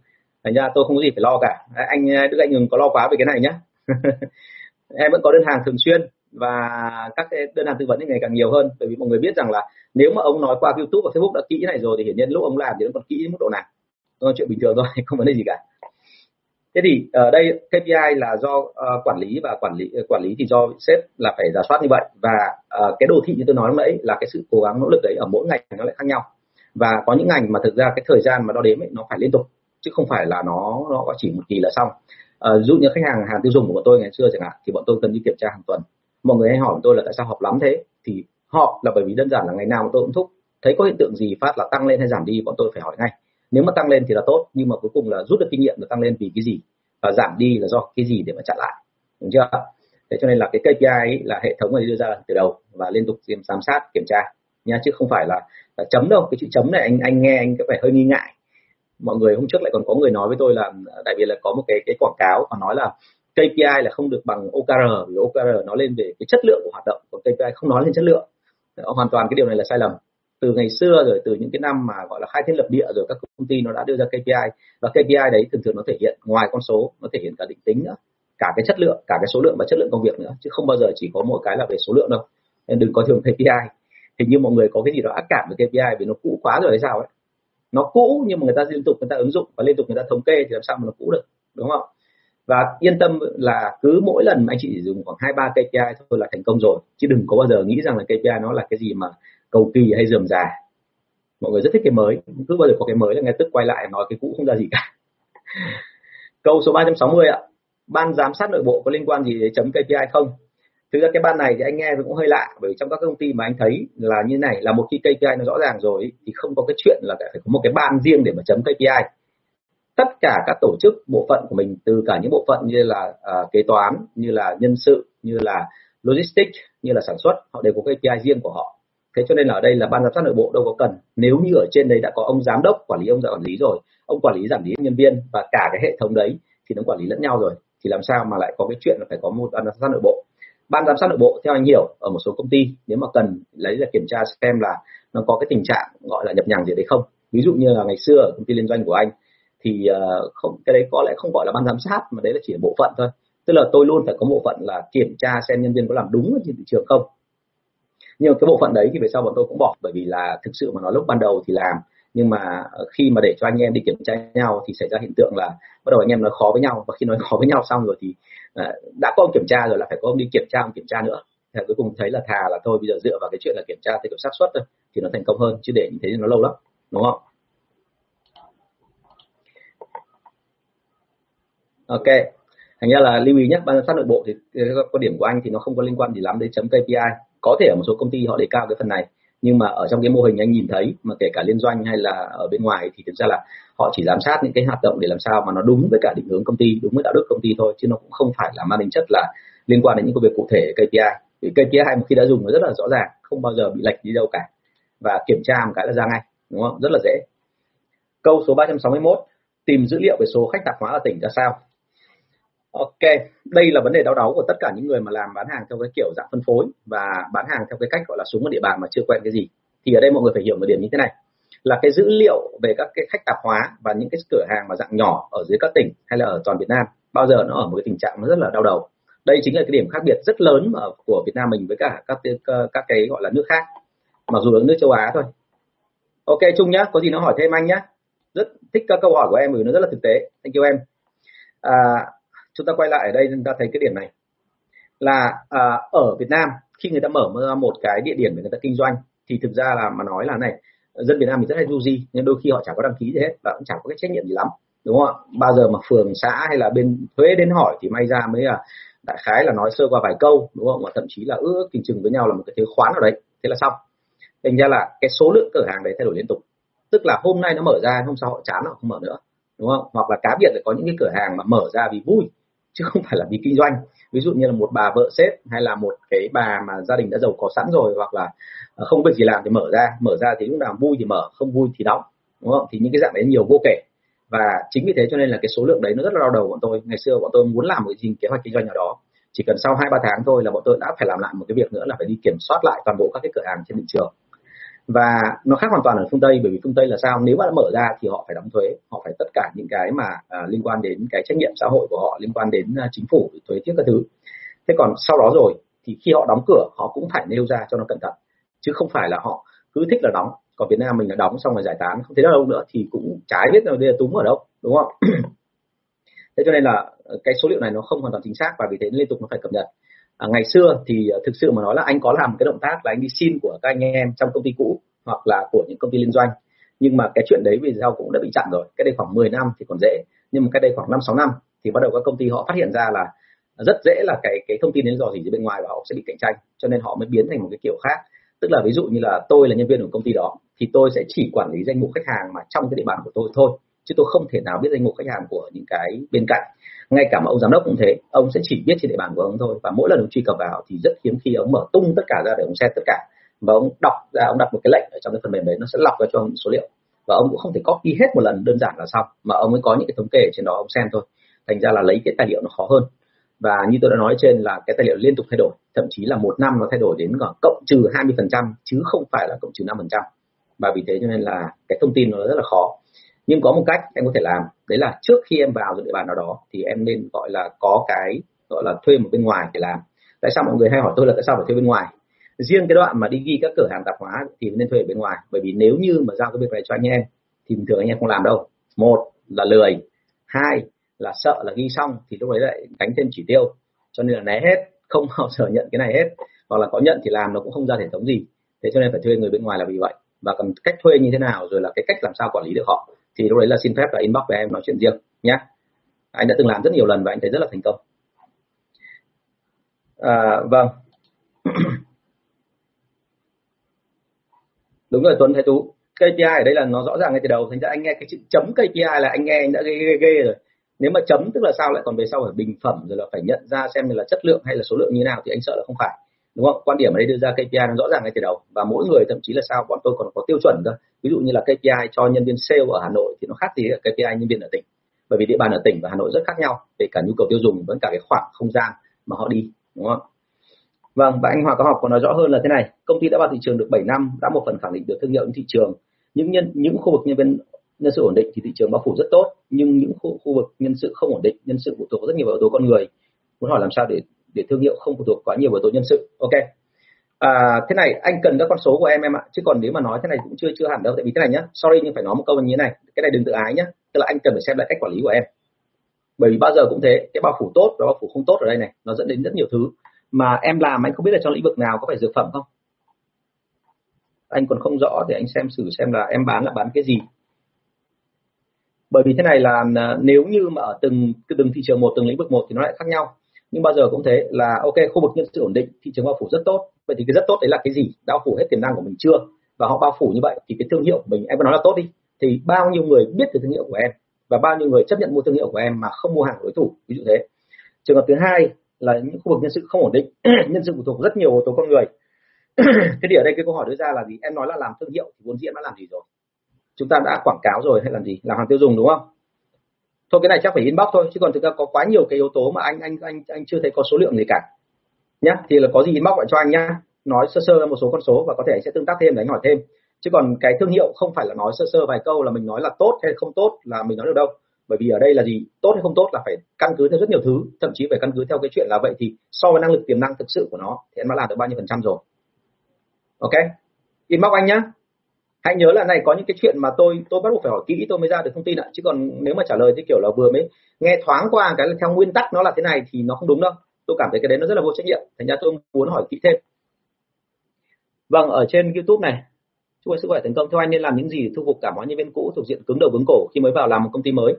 Thành ra tôi không có gì phải lo cả. Anh à, đức anh đừng có lo quá về cái này nhé em vẫn có đơn hàng thường xuyên và các cái đơn hàng tư vấn ngày càng nhiều hơn. Bởi vì mọi người biết rằng là nếu mà ông nói qua youtube và facebook đã kỹ này rồi thì hiển nhiên lúc ông làm thì nó còn kỹ đến mức độ nào. Đó là chuyện bình thường thôi không vấn đề gì cả thế thì ở đây KPI là do uh, quản lý và quản lý quản lý thì do sếp là phải giả soát như vậy. Và uh, cái đồ thị như tôi nói lúc nãy là cái sự cố gắng nỗ lực đấy ở mỗi ngành nó lại khác nhau. Và có những ngành mà thực ra cái thời gian mà đo đếm ấy, nó phải liên tục chứ không phải là nó nó chỉ một kỳ là xong. Uh, dụ như khách hàng hàng tiêu dùng của bọn tôi ngày xưa chẳng hạn thì bọn tôi cần đi kiểm tra hàng tuần. Mọi người hay hỏi tôi là tại sao họp lắm thế? Thì họp là bởi vì đơn giản là ngày nào tôi cũng thúc. Thấy có hiện tượng gì phát là tăng lên hay giảm đi bọn tôi phải hỏi ngay nếu mà tăng lên thì là tốt nhưng mà cuối cùng là rút được kinh nghiệm là tăng lên vì cái gì? Và giảm đi là do cái gì để mà chặn lại đúng chưa? Thế cho nên là cái KPI ấy là hệ thống này đưa ra từ đầu và liên tục giám sát kiểm tra nha chứ không phải là, là chấm đâu. Cái chữ chấm này anh anh nghe anh có vẻ hơi nghi ngại. Mọi người hôm trước lại còn có người nói với tôi là đại biệt là có một cái cái quảng cáo mà nói là KPI là không được bằng OKR vì OKR nói lên về cái chất lượng của hoạt động còn KPI không nói lên chất lượng. Hoàn toàn cái điều này là sai lầm từ ngày xưa rồi, từ những cái năm mà gọi là khai thiên lập địa rồi các công ty nó đã đưa ra KPI và KPI đấy thường thường nó thể hiện ngoài con số, nó thể hiện cả định tính nữa, cả cái chất lượng, cả cái số lượng và chất lượng công việc nữa, chứ không bao giờ chỉ có mỗi cái là về số lượng đâu. Nên đừng có thường KPI thì như mọi người có cái gì đó ác cảm với KPI vì nó cũ quá rồi hay sao ấy. Nó cũ nhưng mà người ta liên tục người ta ứng dụng và liên tục người ta thống kê thì làm sao mà nó cũ được, đúng không? Và yên tâm là cứ mỗi lần anh chị chỉ dùng khoảng hai ba KPI thôi là thành công rồi, chứ đừng có bao giờ nghĩ rằng là KPI nó là cái gì mà cầu kỳ hay dườm già. Mọi người rất thích cái mới cứ bao giờ có cái mới là ngay tức quay lại nói cái cũ không ra gì cả. Câu số 360 ạ. Ban giám sát nội bộ có liên quan gì đến chấm KPI không? Thực ra cái ban này thì anh nghe cũng hơi lạ bởi vì trong các công ty mà anh thấy là như này là một khi KPI nó rõ ràng rồi thì không có cái chuyện là phải có một cái ban riêng để mà chấm KPI tất cả các tổ chức bộ phận của mình từ cả những bộ phận như là uh, kế toán như là nhân sự như là logistics như là sản xuất họ đều có KPI riêng của họ thế cho nên là ở đây là ban giám sát nội bộ đâu có cần. Nếu như ở trên đấy đã có ông giám đốc, quản lý ông quản lý rồi, ông quản lý giảm lý nhân viên và cả cái hệ thống đấy thì nó quản lý lẫn nhau rồi, thì làm sao mà lại có cái chuyện là phải có một ban giám sát nội bộ? Ban giám sát nội bộ, theo anh hiểu, ở một số công ty, nếu mà cần lấy là kiểm tra xem là nó có cái tình trạng gọi là nhập nhằng gì đấy không. Ví dụ như là ngày xưa ở công ty liên doanh của anh, thì ờ, không, cái đấy có lẽ không gọi là ban giám sát, mà đấy là chỉ là bộ phận thôi. Tức là tôi luôn phải có bộ phận là kiểm tra xem nhân viên có làm đúng trên thị trường không nhưng cái bộ phận đấy thì về sau bọn tôi cũng bỏ, bởi vì là thực sự mà nói lúc ban đầu thì làm, nhưng mà ờ, khi mà để cho anh em đi kiểm tra nhau thì xảy ra hiện tượng là bắt đầu anh em nói khó với nhau. Và khi nói khó với nhau xong rồi thì ờ, đã có ông kiểm tra rồi là phải có ông đi kiểm tra, ông kiểm tra nữa. Thì cuối cùng thấy là thà là thôi, bây giờ dựa vào cái chuyện là kiểm tra theo kiểu xác suất thôi, thì nó thành công hơn, chứ để như thế thì nó lâu lắm, đúng không? Ok, thành ra là lưu ý nhé, ban giám sát nội bộ thì ờ, quan điểm của anh thì nó không có liên quan gì lắm đến chấm KPI có thể ở một số công ty họ đề cao cái phần này, nhưng mà ở trong cái mô hình anh nhìn thấy, mà kể cả liên doanh hay là ở bên ngoài thì thực ra là họ chỉ giám sát những cái hoạt động để làm sao mà nó đúng với cả định hướng công ty, đúng với đạo đức công ty thôi, chứ nó cũng không phải là mang tính chất là liên quan đến những công việc cụ thể KPI. Vì KPI một khi đã dùng nó rất là rõ ràng, không bao giờ bị lệch đi đâu cả. Và kiểm tra một cái là ra ngay, đúng không? Rất là dễ. Câu số 361 tìm dữ liệu về số khách tạp hóa ở tỉnh ra sao? Ok, đây là vấn đề đau đáu của tất cả những người mà làm bán hàng theo cái kiểu dạng phân phối và bán hàng theo cái cách gọi là xuống một địa bàn mà chưa quen cái gì. Thì ở đây mọi người phải hiểu một điểm như thế này là cái dữ liệu về các cái khách tạp hóa và những cái cửa hàng mà dạng nhỏ ở dưới các tỉnh hay là ở toàn Việt Nam bao giờ nó ở một cái tình trạng nó rất là đau đầu. Đây chính là cái điểm khác biệt rất lớn mà của Việt Nam mình với cả các các cái gọi là nước khác. Mặc dù là nước châu Á thôi. Ok Trung nhá, có gì nó hỏi thêm anh nhá. Rất thích các câu hỏi của em vì nó rất là thực tế. Thank you em. À, chúng ta quay lại ở đây chúng ta thấy cái điểm này. Là à, ở Việt Nam khi người ta mở ra một cái địa điểm để người ta kinh doanh thì thực ra là mà nói là này dân Việt Nam mình rất hay du di nhưng đôi khi họ chẳng có đăng ký gì hết và cũng chẳng có cái trách nhiệm gì lắm đúng không ạ? Bao giờ mà phường xã hay là bên thuế đến hỏi thì may ra mới là đại khái là nói sơ qua vài câu đúng không và thậm chí là ước tình chừng với nhau là một cái thuế khoán ở đấy. Thế là xong. Thành ra là cái số lượng cửa hàng đấy thay đổi liên tục. Tức là hôm nay nó mở ra hôm sau họ chán họ không mở nữa đúng không? Hoặc là cá biệt là có những cái cửa hàng mà mở ra vì vui chứ không phải là vì kinh doanh. Ví dụ như là một bà vợ sếp hay là một cái bà mà gia đình đã giàu có sẵn rồi hoặc là ờ, không việc gì làm thì mở ra mở ra thì lúc nào vui thì mở, không vui thì đóng, đúng không? Thì những cái dạng đấy nhiều vô kể. Và chính vì thế cho nên là cái số lượng đấy nó rất là đau đầu bọn tôi. Ngày xưa bọn tôi muốn làm một cái kế hoạch kinh doanh nào đó, chỉ cần sau hai, ba tháng thôi là bọn tôi đã phải làm lại một cái việc nữa là phải đi kiểm soát lại toàn bộ các cái cửa hàng trên thị trường và nó khác hoàn toàn ở phương tây bởi vì phương tây là sao? Nếu mà đã mở ra thì họ phải đóng thuế. Họ phải tất cả những cái mà à, liên quan đến cái trách nhiệm xã hội của họ liên quan đến à, chính phủ thuế tiếp các thứ. Thế còn sau đó rồi thì khi họ đóng cửa họ cũng phải nêu ra cho nó cẩn thận chứ không phải là họ cứ thích là đóng. Còn Việt Nam mình là đóng xong rồi giải tán không thấy đâu nữa thì cũng trái biết là đây là túm ở đâu đúng không? Thế cho nên là ờ, cái số liệu này nó không hoàn toàn chính xác và vì thế liên tục nó phải cập nhật à, ngày xưa thì à, thực sự mà nói là anh có làm cái động tác là anh đi xin của các anh em trong công ty cũ hoặc là của những công ty liên doanh. Nhưng mà cái chuyện đấy vì sao cũng đã bị chặn rồi. Cái đây khoảng 10 năm thì còn dễ. Nhưng mà cái đây khoảng 5 6 năm thì bắt đầu các công ty họ phát hiện ra là rất dễ là cái cái thông tin đến dò dỉ bên ngoài và họ sẽ bị cạnh tranh. Cho nên họ mới biến thành một cái kiểu khác. Tức là ví dụ như là tôi là nhân viên của công ty đó thì tôi sẽ chỉ quản lý danh mục khách hàng mà trong cái địa bàn của tôi thôi. Chứ tôi không thể nào biết danh mục khách hàng của những cái bên cạnh ngay cả mà ông giám đốc cũng thế, ông sẽ chỉ biết trên địa bàn của ông thôi. Và mỗi lần ông truy cập vào thì rất hiếm khi ông mở tung tất cả ra để ông xem tất cả. Và ông đọc ra, ông đặt một cái lệnh ở trong cái phần mềm đấy, nó sẽ lọc ra cho ông số liệu. Và ông cũng không thể copy hết một lần đơn giản là xong, mà ông mới có những cái thống kê trên đó ông xem thôi. Thành ra là lấy cái tài liệu nó khó hơn. Và như tôi đã nói trên là cái tài liệu liên tục thay đổi, thậm chí là một năm nó thay đổi đến khoảng cộng trừ 20% chứ không phải là cộng trừ 5% và vì thế cho nên là cái thông tin nó rất là khó nhưng có một cách em có thể làm. Đấy là trước khi em vào địa bàn nào đó, thì em nên gọi là có cái, gọi là thuê một bên ngoài để làm. Tại sao mọi người hay hỏi tôi là tại sao phải thuê bên ngoài? Riêng cái đoạn mà đi ghi các cửa hàng tạp hóa thì nên thuê ở bên ngoài. Bởi vì nếu như mà giao cái việc này cho anh em, thì bình thường anh em không làm đâu. Một là lười. Hai là sợ là ghi xong thì lúc đấy lại đánh thêm chỉ tiêu. Cho nên là né hết, không bao giờ nhận cái này hết. Hoặc là có nhận thì làm, nó cũng không ra hệ thống gì. Thế cho nên phải thuê người bên ngoài là vì vậy. Và cần cách thuê như thế nào, rồi là cái cách làm sao quản lý được họ thì lúc đấy là xin phép là inbox với em nói chuyện riêng nhé anh đã từng làm rất nhiều lần và anh thấy rất là thành công. À, vâng. Đúng rồi Tuấn Thái Tú. KPI ở đây là nó rõ ràng ngay từ đầu. Thành ra anh nghe cái chữ chấm KPI là anh nghe anh đã ghê, ghê, ghê rồi. Nếu mà chấm tức là sao lại còn về sau phải bình phẩm rồi là phải nhận ra xem là chất lượng hay là số lượng như nào thì anh sợ là không phải đúng không? Quan điểm ở đây đưa ra KPI nó rõ ràng ngay từ đầu. Và mỗi người thậm chí là sao? Bọn tôi còn có tiêu chuẩn cơ ví dụ như là KPI cho nhân viên sale ở Hà Nội thì nó khác gì KPI nhân viên ở tỉnh. Bởi vì địa bàn ở tỉnh và Hà Nội rất khác nhau. Về cả nhu cầu tiêu dùng vẫn cả cái khoảng không gian mà họ đi. Đúng không? Vâng, và anh Hòa có học còn nói rõ hơn là thế này, công ty đã vào thị trường được 7 năm, đã một phần khẳng định được thương hiệu trên thị trường. Những nhân những khu vực nhân viên nhân sự ổn định thì thị trường bao phủ rất tốt, nhưng những khu, khu vực nhân sự không ổn định, nhân sự phụ thuộc rất nhiều vào yếu tố con người. Muốn hỏi làm sao để để thương hiệu không phụ thuộc quá nhiều vào tố nhân sự. Ok. À, thế này anh cần các con số của em em ạ. Chứ còn nếu mà nói thế này cũng chưa chưa hẳn đâu. Tại vì thế này nhá sorry nhưng phải nói một câu như thế này. Cái này đừng tự ái nhá. Tức là anh cần phải xem lại cách quản lý của em. Bởi vì bao giờ cũng thế cái bao phủ tốt và bao phủ không tốt ở đây này nó dẫn đến rất nhiều thứ mà em làm anh không biết là trong lĩnh vực nào có phải dược phẩm không? Anh còn không rõ thì anh xem xử xem là em bán là bán cái gì. Bởi vì thế này là à, nếu như mà ở từng từng thị trường một từng lĩnh vực một thì nó lại khác nhau nhưng bao giờ cũng thế là, ok, khu vực nhân sự ổn định, thị trường bao phủ rất tốt. Vậy thì cái rất tốt đấy là cái gì? Bao phủ hết tiềm năng của mình chưa? Và họ bao phủ như vậy thì cái thương hiệu của mình, em có nói là tốt đi, thì bao nhiêu người biết về thương hiệu của em? Và bao nhiêu người chấp nhận mua thương hiệu của em mà không mua hàng đối thủ? Ví dụ thế. Trường hợp thứ hai là những khu vực nhân sự không ổn định, nhân sự phụ thuộc rất nhiều yếu tố con người. Thế thì ở đây cái câu hỏi đưa ra là gì? Em nói là làm thương hiệu thì vốn dĩ em đã làm gì rồi? Chúng ta đã quảng cáo rồi hay làm gì? Làm hàng tiêu dùng đúng không? Thôi, cái này chắc phải inbox thôi, chứ còn thực ra có quá nhiều cái yếu tố mà anh anh anh anh chưa thấy có số lượng gì cả. Nhá, thì là có gì inbox lại cho anh nhá. Nói sơ sơ một số con số và có thể anh sẽ tương tác thêm để anh hỏi thêm. Chứ còn cái thương hiệu không phải là nói sơ sơ vài câu là mình nói là tốt hay không tốt là mình nói được đâu. Bởi vì ở đây là gì? Tốt hay không tốt là phải căn cứ theo rất nhiều thứ, thậm chí phải căn cứ theo cái chuyện là vậy thì so với năng lực tiềm năng thực sự của nó thì em đã làm được bao nhiêu phần trăm rồi. Ok? Inbox anh nhá hãy nhớ là này, có những cái chuyện mà tôi tôi bắt buộc phải hỏi kỹ tôi mới ra được thông tin ạ. Chứ còn nếu mà trả lời thì kiểu là vừa mới nghe thoáng qua cái là theo nguyên tắc nó là thế này thì nó không đúng đâu. Tôi cảm thấy cái đấy nó rất là vô trách nhiệm. Thành ra tôi muốn hỏi kỹ thêm. Vâng ở trên youtube này. Chúc anh sức khỏe thành công. Theo anh nên làm những gì để thu phục cả mọi nhân viên cũ thuộc diện cứng đầu cứng cổ khi mới vào làm một công ty mới?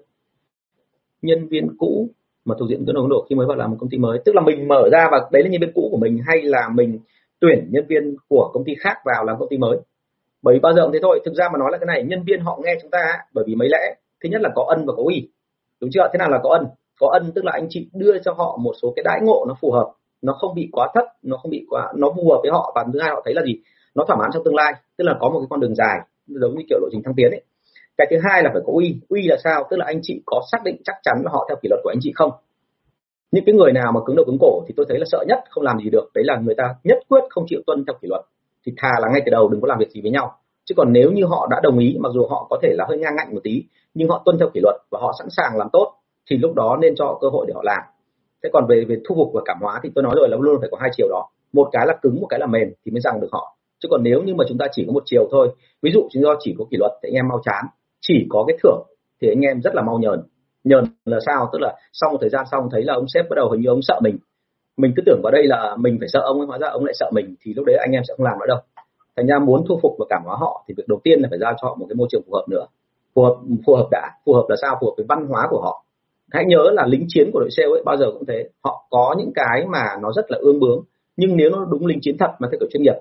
Nhân viên cũ mà thuộc diện cứng đầu cứng cổ khi mới vào làm một công ty mới. Tức là mình mở ra và đấy là nhân viên cũ của mình hay là mình tuyển nhân viên của công ty khác vào làm công ty mới? Bởi vì bao giờ cũng thế thôi, thực ra mà nói là cái này, nhân viên họ nghe chúng ta bởi vì mấy lẽ, thứ nhất là có ân và có ủy đúng chưa? Thế nào là có ân? Có ân tức là anh chị đưa cho họ một số cái đãi ngộ nó phù hợp, nó không bị quá thấp, nó không bị quá, nó phù hợp với họ và thứ hai họ thấy là gì? Nó thỏa mãn trong tương lai. Tức là có một cái con đường dài, giống như kiểu lộ trình thăng tiến ấy. Cái thứ hai là phải có uy. Uy là sao? Tức là anh chị có xác định chắc chắn là họ theo kỷ luật của anh chị không? Những cái người nào mà cứng đầu cứng cổ thì tôi thấy là sợ nhất, không làm gì được. Đấy là người ta nhất quyết không chịu tuân theo kỷ luật thì thà là ngay từ đầu đừng có làm việc gì với nhau. Chứ còn nếu như họ đã đồng ý, mặc dù họ có thể là hơi ngang ngạnh một tí, nhưng họ tuân theo kỷ luật và họ sẵn sàng làm tốt, thì lúc đó nên cho cơ hội để họ làm. Thế còn về về thu phục và cảm hóa thì tôi nói rồi là luôn phải có hai chiều đó. Một cái là cứng, một cái là mềm thì mới rằng được họ. Chứ còn nếu như mà chúng ta chỉ có một chiều thôi, ví dụ chúng ta chỉ có kỷ luật thì anh em mau chán. Chỉ có cái thưởng thì anh em rất là mau nhờn. Nhờn là sao? Tức là sau một thời gian xong thấy là ông sếp bắt đầu hình như ông sợ mình mình cứ tưởng vào đây là mình phải sợ ông ấy, hóa ra ông lại sợ mình, thì lúc đấy anh em sẽ không làm nữa đâu. Thành ra muốn thu phục và cảm hóa họ thì việc đầu tiên là phải giao cho họ một cái môi trường phù hợp nữa. Phù hợp phù hợp đã, phù hợp là sao? Phù hợp với văn hóa của họ. Hãy nhớ là lính chiến của đội sale ấy, bao giờ cũng thế. Họ có những cái mà nó rất là ương bướng, nhưng nếu nó đúng lính chiến thật mà theo kiểu chuyên nghiệp,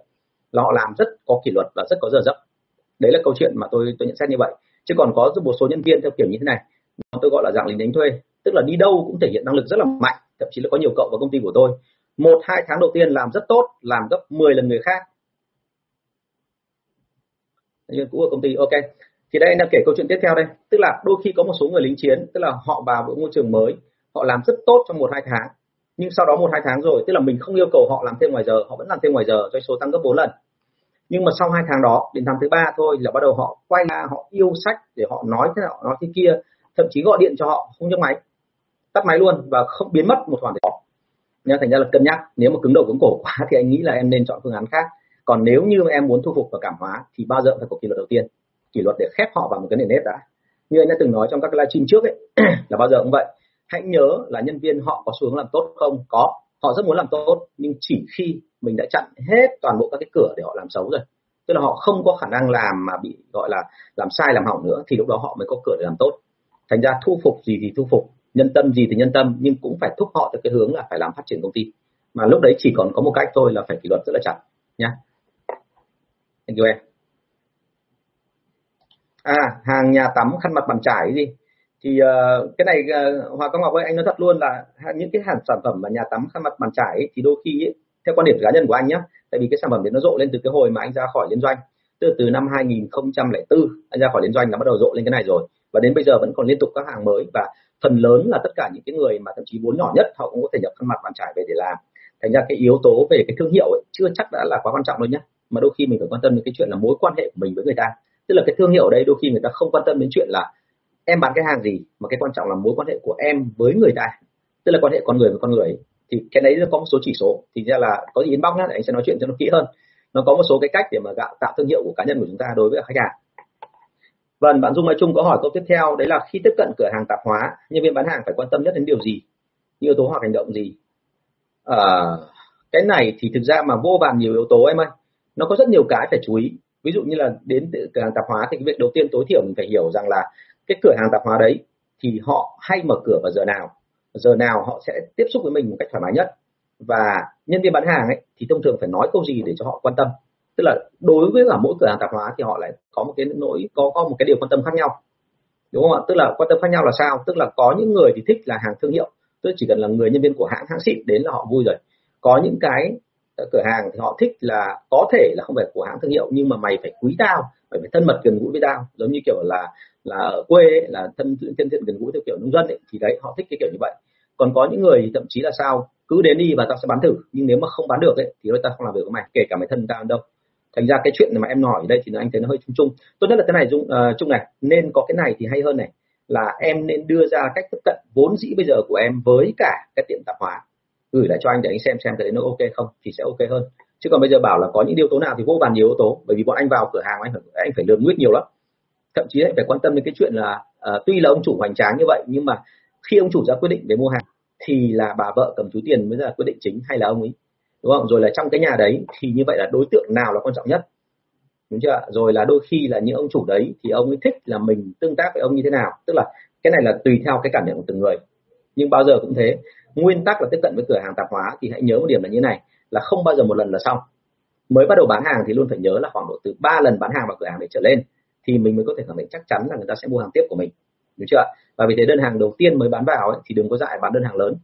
là họ làm rất có kỷ luật và rất có giờ giấc. Đấy là câu chuyện mà tôi tôi nhận xét như vậy. Chứ còn có một số nhân viên theo kiểu như thế này tôi gọi là dạng lính đánh thuê, tức là đi đâu cũng thể hiện năng lực rất là mạnh thậm chí là có nhiều cậu vào công ty của tôi. Một, hai tháng đầu tiên làm rất tốt, làm gấp 10 lần người khác. Nhân cũ của công ty, ok. Thì đây là kể câu chuyện tiếp theo đây. Tức là đôi khi có một số người lính chiến, tức là họ vào một môi trường mới, họ làm rất tốt trong một, hai tháng. Nhưng sau đó một, hai tháng rồi, tức là mình không yêu cầu họ làm thêm ngoài giờ, họ vẫn làm thêm ngoài giờ, doanh số tăng gấp 4 lần. Nhưng mà sau hai tháng đó, đến tháng thứ ba thôi là bắt đầu họ quay ra, họ yêu sách để họ nói thế nào, nói thế kia, thậm chí gọi điện cho họ, không nhấc máy tắt máy luôn và không biến mất một khoản thời gian nên thành ra là cân nhắc, nếu mà cứng đầu cứng cổ quá thì anh nghĩ là em nên chọn phương án khác. Còn nếu như em muốn thu phục và cảm hóa thì bao giờ phải có kỷ luật đầu tiên, kỷ luật để khép họ vào một cái nền nếp đã. Như anh đã từng nói trong các livestream trước ấy, là bao giờ cũng vậy. Hãy nhớ là nhân viên họ có xu hướng làm tốt không? Có. Họ rất muốn làm tốt, nhưng chỉ khi mình đã chặn hết toàn bộ các cái cửa để họ làm xấu rồi. Tức là họ không có khả năng làm mà bị, gọi là, làm sai, làm hỏng nữa, thì lúc đó họ mới có cửa để làm tốt. Thành ra thu phục gì thì thu phục nhân tâm gì thì nhân tâm nhưng cũng phải thúc họ theo cái hướng là phải làm phát triển công ty. Mà lúc đấy chỉ còn có một cách thôi là phải kỷ luật rất là chặt nhá. Thank you em. À hàng nhà tắm khăn mặt bàn trải gì? Thì uh, cái này uh, Hòa Công Ngọc ơi anh nói thật luôn là những cái hàng sản phẩm mà nhà tắm khăn mặt bàn trải ấy, thì đôi khi ấy, theo quan điểm cá nhân của anh nhé tại vì cái sản phẩm đấy nó rộ lên từ cái hồi mà anh ra khỏi liên doanh từ từ năm 2004 anh ra khỏi liên doanh là bắt đầu rộ lên cái này rồi và đến bây giờ vẫn còn liên tục các hàng mới và phần lớn là tất cả những cái người mà thậm chí vốn nhỏ nhất họ cũng có thể nhập khăn mặt bàn trải về để làm. Thành ra cái yếu tố về cái thương hiệu ấy, chưa chắc đã là quá quan trọng đâu nhé mà đôi khi mình phải quan tâm đến cái chuyện là mối quan hệ của mình với người ta. Tức là cái thương hiệu ở đây đôi khi người ta không quan tâm đến chuyện là em bán cái hàng gì mà cái quan trọng là mối quan hệ của em với người ta. Tức là quan hệ con người với con người ấy. thì cái đấy nó có một số chỉ số. Thì ra là có gì inbox nhá anh sẽ nói chuyện cho nó kỹ hơn. Nó có một số cái cách để mà tạo thương hiệu của cá nhân của chúng ta đối với khách hàng vâng bạn dung mai trung có hỏi câu tiếp theo đấy là khi tiếp cận cửa hàng tạp hóa nhân viên bán hàng phải quan tâm nhất đến điều gì? Yếu tố hoặc hành động gì? À, cái này thì thực ra mà vô vàn nhiều yếu tố em ơi. Nó có rất nhiều cái phải chú ý. Ví dụ như là đến cửa hàng tạp hóa thì cái việc đầu tiên tối thiểu mình phải hiểu rằng là cái cửa hàng tạp hóa đấy thì họ hay mở cửa vào giờ nào. Giờ nào họ sẽ tiếp xúc với mình một cách thoải mái nhất. Và nhân viên bán hàng ấy thì thông thường phải nói câu gì để cho họ quan tâm? Tức là đối với cả mỗi cửa hàng tạp hóa thì họ lại có một cái nỗi có có một cái điều quan tâm khác nhau. Đúng không ạ? Tức là quan tâm khác nhau là sao? Tức là có những người thì thích là hàng thương hiệu. Tức chỉ cần là người nhân viên của hãng hãng xịn đến là họ vui rồi. Có những cái ờ, cửa hàng thì họ thích là có thể là không phải của hãng thương hiệu nhưng mà mày phải quý tao mày phải thân mật gần gũi với tao. Giống như kiểu là là ở quê ấy, là thân thân thiện gần gũi theo kiểu nông dân ấy, thì đấy họ thích cái kiểu như vậy. Còn có những người thì thậm chí là sao cứ đến đi và tao sẽ bán thử nhưng nếu mà không bán được ấy, thì tao không làm việc với mày kể cả mày thân tao đâu thành ra cái chuyện mà em hỏi ở đây thì anh thấy nó hơi chung chung. Tốt nhất là cái này dung ờ, uh, chung này nên có cái này thì hay hơn này là em nên đưa ra cách tiếp cận vốn dĩ bây giờ của em với cả cái tiệm tạp hóa. Gửi lại cho anh để anh xem xem thấy nó ok không thì sẽ ok hơn. Chứ còn bây giờ bảo là có những yếu tố nào thì vô bàn nhiều yếu tố bởi vì bọn anh vào cửa hàng anh phải anh phải lường nguyết nhiều lắm. Thậm chí anh phải quan tâm đến cái chuyện là uh, tuy là ông chủ hoành tráng như vậy nhưng mà khi ông chủ ra quyết định về mua hàng thì là bà vợ cầm túi tiền mới là quyết định chính hay là ông ấy đúng không? Rồi là trong cái nhà đấy thì như vậy là đối tượng nào là quan trọng nhất? Đúng chưa rồi là đôi khi là những ông chủ đấy thì ông ấy thích là mình tương tác với ông như thế nào? Tức là cái này là tùy theo cái cảm nhận của từng người. Nhưng bao giờ cũng thế. Nguyên tắc là tiếp cận với cửa hàng tạp hóa thì hãy nhớ một điểm là như này là không bao giờ một lần là xong. Mới bắt đầu bán hàng thì luôn phải nhớ là khoảng độ từ 3 lần bán hàng vào cửa hàng để trở lên thì mình mới có thể khẳng định chắc chắn là người ta sẽ mua hàng tiếp của mình. Đúng chưa và vì thế đơn hàng đầu tiên mới bán vào ấy, thì đừng có dại bán đơn hàng lớn.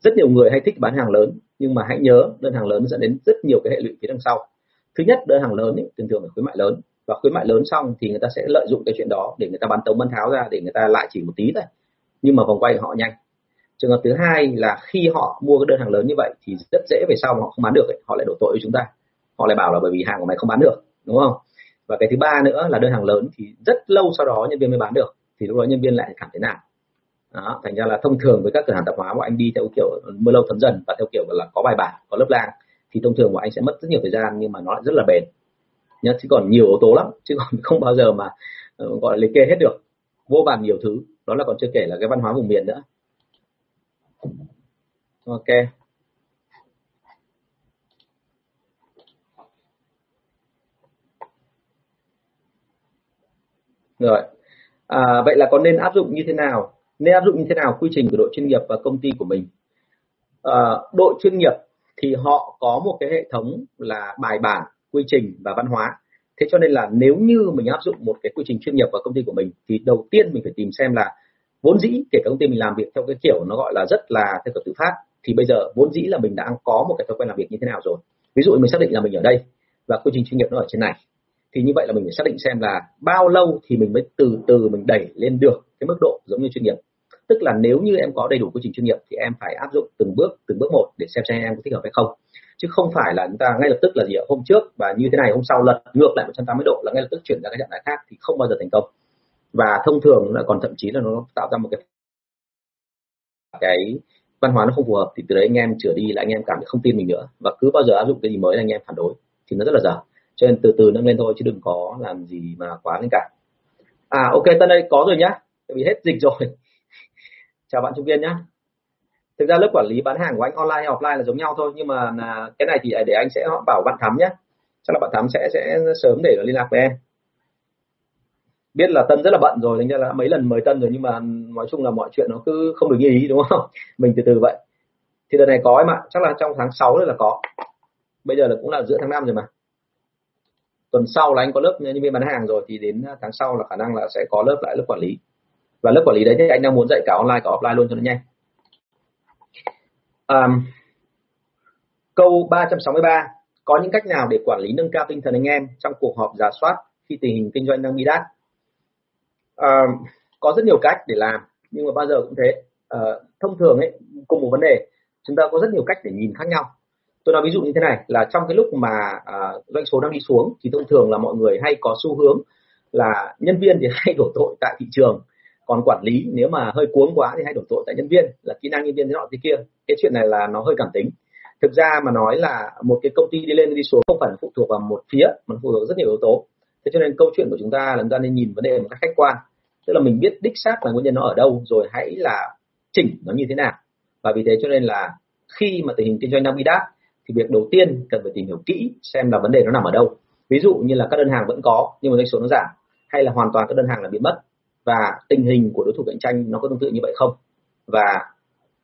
Rất nhiều người hay thích bán hàng lớn nhưng mà hãy nhớ đơn hàng lớn dẫn đến rất nhiều cái hệ lụy phía đằng sau. Thứ nhất đơn hàng lớn ấy, thường thường là khuyến mại lớn. Và khuyến mại lớn xong thì người ta sẽ lợi dụng cái chuyện đó để người ta bán tống bán tháo ra để người ta lại chỉ một tí thôi. Nhưng mà vòng quay của họ nhanh. Trường hợp thứ hai là khi họ mua cái đơn hàng lớn như vậy thì rất dễ về sau mà họ không bán được ấy, họ lại đổ tội với chúng ta. Họ lại bảo là bởi vì hàng của mày không bán được đúng không? Và cái thứ ba nữa là đơn hàng lớn thì rất lâu sau đó nhân viên mới bán được thì lúc đó nhân viên lại cảm thấy nản đó, thành ra là thông thường với các cửa hàng tạp hóa của anh đi theo kiểu mưa lâu thấm dần và theo kiểu là có bài bản có lớp lang thì thông thường của anh sẽ mất rất nhiều thời gian nhưng mà nó lại rất là bền. Nhá chứ còn nhiều yếu tố lắm chứ còn không bao giờ mà ờ, gọi là liệt kê hết được. Vô vàn nhiều thứ đó là còn chưa kể là cái văn hóa vùng miền nữa. Ok. Rồi. À, vậy là có nên áp dụng như thế nào? Nên áp dụng như thế nào quy trình của đội chuyên nghiệp và công ty của mình? À, đội chuyên nghiệp thì họ có một cái hệ thống là bài bản quy trình và văn hóa. Thế cho nên là nếu như mình áp dụng một cái quy trình chuyên nghiệp vào công ty của mình thì đầu tiên mình phải tìm xem là vốn dĩ kể cả công ty mình làm việc theo cái kiểu nó gọi là rất là theo kiểu tự phát thì bây giờ vốn dĩ là mình đã có một cái thói quen làm việc như thế nào rồi? Ví dụ mình xác định là mình ở đây và quy trình chuyên nghiệp nó ở trên này thì như vậy là mình phải xác định xem là bao lâu thì mình mới từ từ mình đẩy lên được cái mức độ giống như chuyên nghiệp tức là nếu như em có đầy đủ quy trình chuyên nghiệp thì em phải áp dụng từng bước từng bước một để xem xem em có thích hợp hay không. Chứ không phải là chúng ta ngay lập tức là gì ạ? Hôm trước và như thế này, hôm sau lật ngược lại 180 độ là ngay lập tức chuyển ra cái trạng thái khác thì không bao giờ thành công. Và thông thường là còn thậm chí là nó tạo ra một cái cái văn hóa nó không phù hợp thì từ đấy anh em trở đi là anh em cảm thấy không tin mình nữa. Và cứ bao giờ áp dụng cái gì mới là anh em phản đối thì nó rất là dở. Cho nên từ từ nâng lên thôi chứ đừng có làm gì mà quá lên cả. À ok, tân đây có rồi nhá. Vì hết dịch rồi chào bạn trung viên nhé. thực ra lớp quản lý bán hàng của anh online hay offline là giống nhau thôi, nhưng mà là cái này thì để anh sẽ bảo bạn thắm nhé. Chắc là bạn thắm sẽ sẽ sớm để liên lạc với em. Biết là tân rất là bận rồi nên là mấy lần mời tân rồi, nhưng mà ừ, nói chung là mọi chuyện nó cứ không được như ý, đúng không? Mình từ từ vậy. Thì đợt này có em ạ, chắc là trong tháng 6 là có. Bây giờ là cũng là giữa tháng 5 rồi mà. Tuần sau là anh có lớp nhân viên bán hàng rồi, thì đến à, tháng sau là khả năng là sẽ có lớp lại lớp quản lý và lớp quản lý đấy thì anh đang muốn dạy cả online cả offline luôn cho nó nhanh. Um, câu 363 có những cách nào để quản lý nâng cao tinh thần anh em trong cuộc họp giả soát khi tình hình kinh doanh đang bị đát? Um, có rất nhiều cách để làm nhưng mà bao giờ cũng thế. Uh, thông thường ấy cùng một vấn đề chúng ta có rất nhiều cách để nhìn khác nhau. Tôi nói ví dụ như thế này là trong cái lúc mà uh, doanh số đang đi xuống thì thông thường là mọi người hay có xu hướng là nhân viên thì hay đổ tội tại thị trường còn quản lý, nếu mà hơi cuống quá thì hay đổ tội tại nhân viên, là kỹ năng nhân viên thế nọ thế kia. Cái chuyện này là nó hơi cảm tính. Thực ra mà nói là một cái công ty đi lên đi xuống không phải phụ thuộc vào một phía, mà phụ thuộc rất nhiều yếu tố. Thế cho nên câu chuyện của chúng ta là chúng ta nên nhìn vấn đề một cách khách quan. Tức là mình biết đích xác là nguyên nhân nó ở đâu, rồi hãy là chỉnh nó như thế nào. Và vì thế cho nên là khi mà tình hình kinh doanh đang bị đáp, thì việc đầu tiên cần phải tìm hiểu kỹ xem là vấn đề nó nằm ở đâu. Ví dụ như là các đơn hàng vẫn có, nhưng mà doanh số nó giảm, hay là hoàn toàn các đơn hàng là bị mất và tình hình của đối thủ cạnh tranh nó có tương tự như vậy không? Và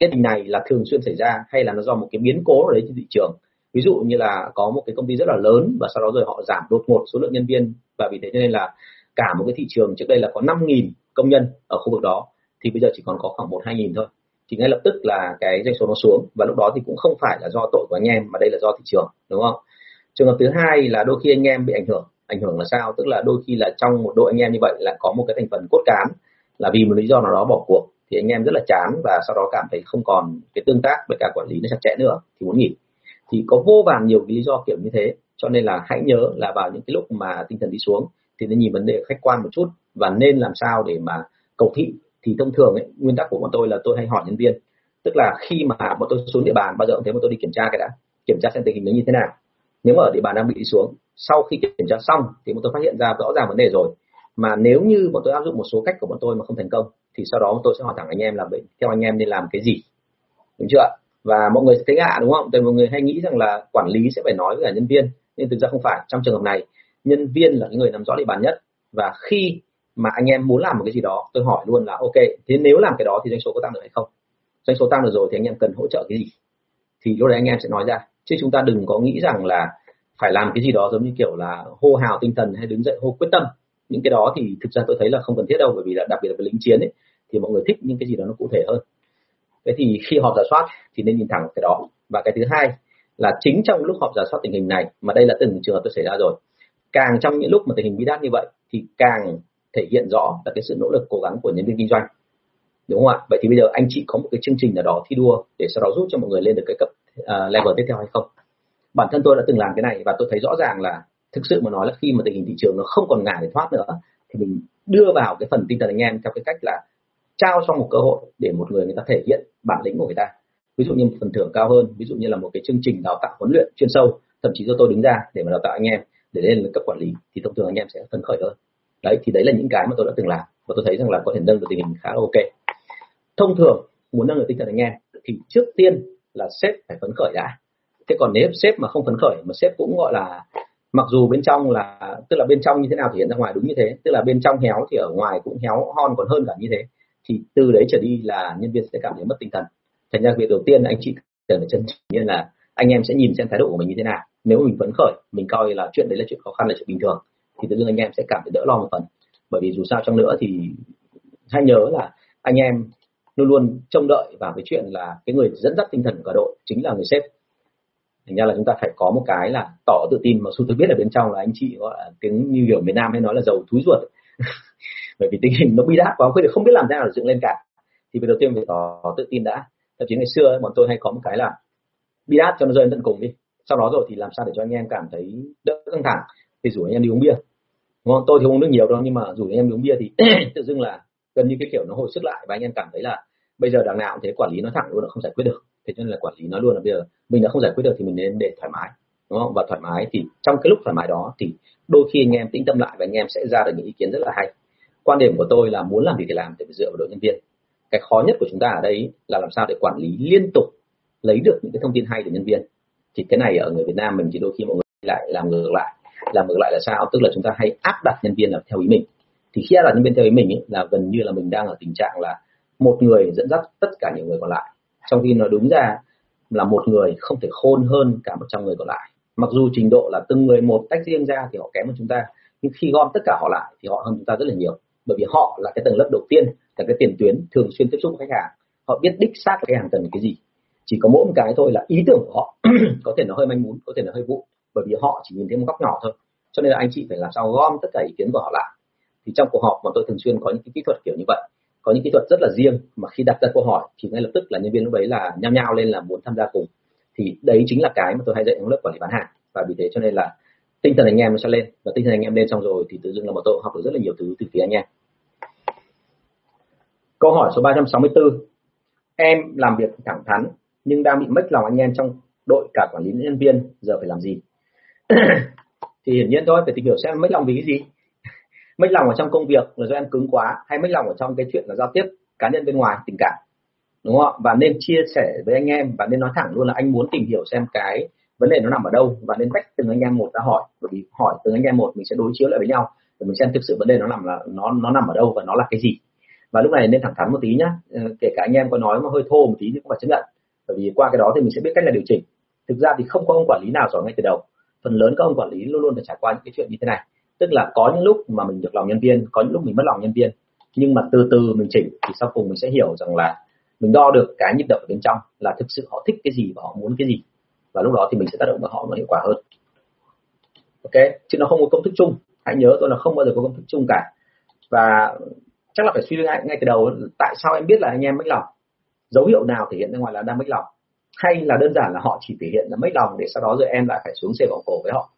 cái tình này là thường xuyên xảy ra hay là nó do một cái biến cố ở đấy trên thị trường? Ví dụ như là có một cái công ty rất là lớn và sau đó rồi họ giảm đột ngột số lượng nhân viên và vì thế cho nên là cả một cái thị trường trước đây là có 5.000 công nhân ở khu vực đó, thì bây giờ chỉ còn có khoảng một hai nghìn thôi. Thì ngay lập tức là cái doanh số nó xuống và lúc đó thì cũng không phải là do tội của anh em mà đây là do thị trường, đúng không? Trường hợp thứ hai là đôi khi anh em bị ảnh hưởng ảnh hưởng là sao? Tức là đôi khi là trong một đội anh em như vậy là có một cái thành phần cốt cán là vì một lý do nào đó bỏ cuộc thì anh em rất là chán và sau đó cảm thấy không còn cái tương tác với cả quản lý nó chặt chẽ nữa thì muốn nghỉ. Thì có vô vàn nhiều cái lý do kiểu như thế cho nên là hãy nhớ là vào những cái lúc mà tinh thần đi xuống thì nên nhìn vấn đề khách quan một chút và nên làm sao để mà cầu thị. Thì thông thường ấy, nguyên tắc của bọn tôi là tôi hay hỏi nhân viên tức là khi mà bọn tôi xuống địa bàn bao giờ cũng thế bọn tôi đi kiểm tra cái đã kiểm tra xem tình hình nó như thế nào nếu mà ở địa bàn đang bị đi xuống, sau khi kiểm tra xong thì bọn tôi phát hiện ra rõ ràng vấn đề rồi. Mà nếu như bọn tôi áp dụng một số cách của bọn tôi mà không thành công, thì sau đó tôi sẽ hỏi thẳng anh em là vậy theo anh em nên làm cái gì? Đúng chưa và mọi người sẽ thấy ngạ, đúng không? Tại mọi người hay nghĩ rằng là quản lý sẽ phải nói với cả nhân viên, nhưng thực ra không phải. Trong trường hợp này, nhân viên là cái người nắm rõ địa bàn nhất. Và khi mà anh em muốn làm một cái gì đó, tôi hỏi luôn là, ok, thế nếu làm cái đó thì doanh số có tăng được hay không? Doanh số tăng được rồi thì anh em cần hỗ trợ cái gì? Thì lúc đấy anh em sẽ nói ra chứ chúng ta đừng có nghĩ rằng là phải làm cái gì đó giống như kiểu là hô hào tinh thần hay đứng dậy hô quyết tâm. Những cái đó thì thực ra tôi thấy là không cần thiết đâu, bởi vì là đặc biệt là với lính chiến ấy, thì mọi người thích những cái gì đó nó cụ thể hơn. Thế thì khi họp giả soát thì nên nhìn thẳng cái đó. Và cái thứ hai là chính trong lúc họp giả soát tình hình này, mà đây là từng trường hợp tôi xảy ra rồi, càng trong những lúc mà tình hình bi đát như vậy thì càng thể hiện rõ là cái sự nỗ lực cố gắng của nhân viên kinh doanh. Đúng không ạ? Vậy thì bây giờ anh chị có một cái chương trình nào đó thi đua để sau đó giúp cho mọi người lên được cái cấp uh, level tiếp theo hay không. Bản thân tôi đã từng làm cái này và tôi thấy rõ ràng là thực sự mà nói là khi mà tình hình thị trường nó không còn ngả để thoát nữa thì mình đưa vào cái phần tinh thần anh em theo cái cách là trao cho một cơ hội để một người người ta thể hiện bản lĩnh của người ta. Ví dụ như một phần thưởng cao hơn ví dụ như là một cái chương trình đào tạo huấn luyện chuyên sâu thậm chí do tôi đứng ra để mà đào tạo anh em để lên cấp quản lý thì thông thường anh em sẽ phấn khởi hơn. Đấy thì đấy là những cái mà tôi đã từng làm và tôi thấy rằng là có thể nâng được tình hình khá là ok. Thông thường muốn nâng được tinh thần anh em thì trước tiên là sếp phải phấn khởi đã. Thế còn nếu sếp mà không phấn khởi, mà sếp cũng gọi là, mặc dù bên trong là, tức là bên trong như thế nào thì hiện ra ngoài đúng như thế, tức là bên trong héo thì ở ngoài cũng héo hon còn hơn cả như thế, thì từ đấy trở đi là nhân viên sẽ cảm thấy mất tinh thần. Thành ra việc đầu tiên anh chị cần phải chân nhiên là anh em sẽ nhìn xem thái độ của mình như thế nào. Nếu mình phấn khởi, mình coi là chuyện đấy là chuyện khó khăn, là chuyện bình thường, thì tự nhiên anh em sẽ cảm thấy đỡ lo một phần. Bởi vì dù sao trong nữa thì hãy nhớ là anh em luôn luôn trông đợi vào cái chuyện là cái người dẫn dắt tinh thần của cả đội chính là người sếp. Thành ra là chúng ta phải có một cái là tỏ tự tin mà su tôi biết ở bên trong là anh chị gọi là tiếng như kiểu miền Nam hay nói là giàu túi ruột. Bởi vì tình hình nó bi đát quá không biết làm thế nào để dựng lên cả. Thì việc đầu tiên phải tỏ tự tin đã. Thậm chí ngày xưa bọn tôi hay có một cái là bi đát cho nó rơi đến tận cùng đi. Sau đó rồi thì làm sao để cho anh em cảm thấy đỡ căng thẳng? Thì rủ anh em đi uống bia. Đúng không? tôi thì uống nước nhiều đâu, nhưng mà rủ anh em đi uống bia thì tự dưng là gần như cái kiểu nó hồi sức lại và anh em cảm thấy là bây giờ đằng nào cũng thế, quản lý nó thẳng luôn là không giải quyết được. Thế cho nên là quản lý nó luôn là bây giờ mình đã không giải quyết được thì mình nên để thoải mái, đúng không? Và thoải mái thì trong cái lúc thoải mái đó thì đôi khi anh em tĩnh tâm lại và anh em sẽ ra được những ý kiến rất là hay. Quan điểm của tôi là muốn làm gì thì làm để dựa vào đội nhân viên. Cái khó nhất của chúng ta ở đây là làm sao để quản lý liên tục lấy được những cái thông tin hay từ nhân viên. Thì cái này ở người Việt Nam mình chỉ đôi khi mọi người lại làm ngược lại. Làm ngược lại là sao? Tức là chúng ta hay áp đặt nhân viên là theo ý mình thì khi áp đặt nhân viên theo ý mình ấy, là gần như là mình đang ở tình trạng là một người dẫn dắt tất cả những người còn lại. Trong khi nó đúng ra là một người không thể khôn hơn cả 100 người còn lại. Mặc dù trình độ là từng người một tách riêng ra thì họ kém hơn chúng ta nhưng khi gom tất cả họ lại thì họ hơn chúng ta rất là nhiều. Bởi vì họ là cái tầng lớp đầu tiên là cái tiền tuyến thường xuyên tiếp xúc với khách hàng. Họ biết đích xác khách hàng cần cái gì. Chỉ có mỗi một cái thôi là ý tưởng của họ có thể nó hơi manh mún có thể nó hơi vụ bởi vì họ chỉ nhìn thấy một góc nhỏ thôi. Cho nên là anh chị phải làm sao gom tất cả ý kiến của họ lại thì trong cuộc họp bọn tôi thường xuyên có những cái kỹ thuật kiểu như vậy, có những kỹ thuật rất là riêng mà khi đặt ra câu hỏi thì ngay lập tức là nhân viên lúc đấy là nhao nhao lên là muốn tham gia cùng. Thì đấy chính là cái mà tôi hay dạy trong lớp quản lý bán hàng. Và vì thế cho nên là tinh thần anh em nó sẽ lên. Và tinh thần anh em lên xong rồi thì tự dưng là bọn tôi học được rất là nhiều thứ từ phía anh em. Câu hỏi số 364 em làm việc thẳng thắn nhưng đang bị mất lòng anh em trong đội cả quản lý nhân viên, giờ phải làm gì? Thì hiển nhiên thôi, phải tìm hiểu xem mất lòng vì cái gì mất lòng ở trong công việc là do em cứng quá, hay mất lòng ở trong cái chuyện là giao tiếp cá nhân bên ngoài, tình cảm. Đúng không ạ? Và nên chia sẻ với anh em và nên nói thẳng luôn là anh muốn tìm hiểu xem cái vấn đề nó nằm ở đâu và nên tách từng anh em một ra hỏi. Bởi vì hỏi từng anh em một mình sẽ đối chiếu lại với nhau để mình xem thực sự vấn đề nó nằm là, nó nó nằm ở đâu và nó là cái gì. Và lúc này nên thẳng thắn một tí nhá. Ờ, kể cả anh em có nói mà hơi thô một tí thì cũng phải chấp nhận. Bởi vì qua cái đó thì mình sẽ biết cách là điều chỉnh. Thực ra thì không có ông quản lý nào giỏi ngay từ đầu. Phần lớn các ông quản lý luôn luôn phải trải qua những cái chuyện như thế này tức là có những lúc mà mình được lòng nhân viên có những lúc mình mất lòng nhân viên. Nhưng mà từ từ mình chỉnh thì sau cùng mình sẽ hiểu rằng là mình đo được cái nhịp đập ở bên trong là thực sự họ thích cái gì và họ muốn cái gì. Và lúc đó thì mình sẽ tác động vào họ nó hiệu quả hơn. Ok? Chứ nó không có công thức chung. Hãy nhớ tôi là không bao giờ có công thức chung cả. Và chắc là phải suy nghĩ ngay, ngay từ đầu tại sao em biết là anh em mất lòng? Dấu hiệu nào thể hiện ra ngoài là đang mất lòng? Hay là đơn giản là họ chỉ thể hiện là mất lòng để sau đó rồi em lại phải xuống xe vào cổ với họ?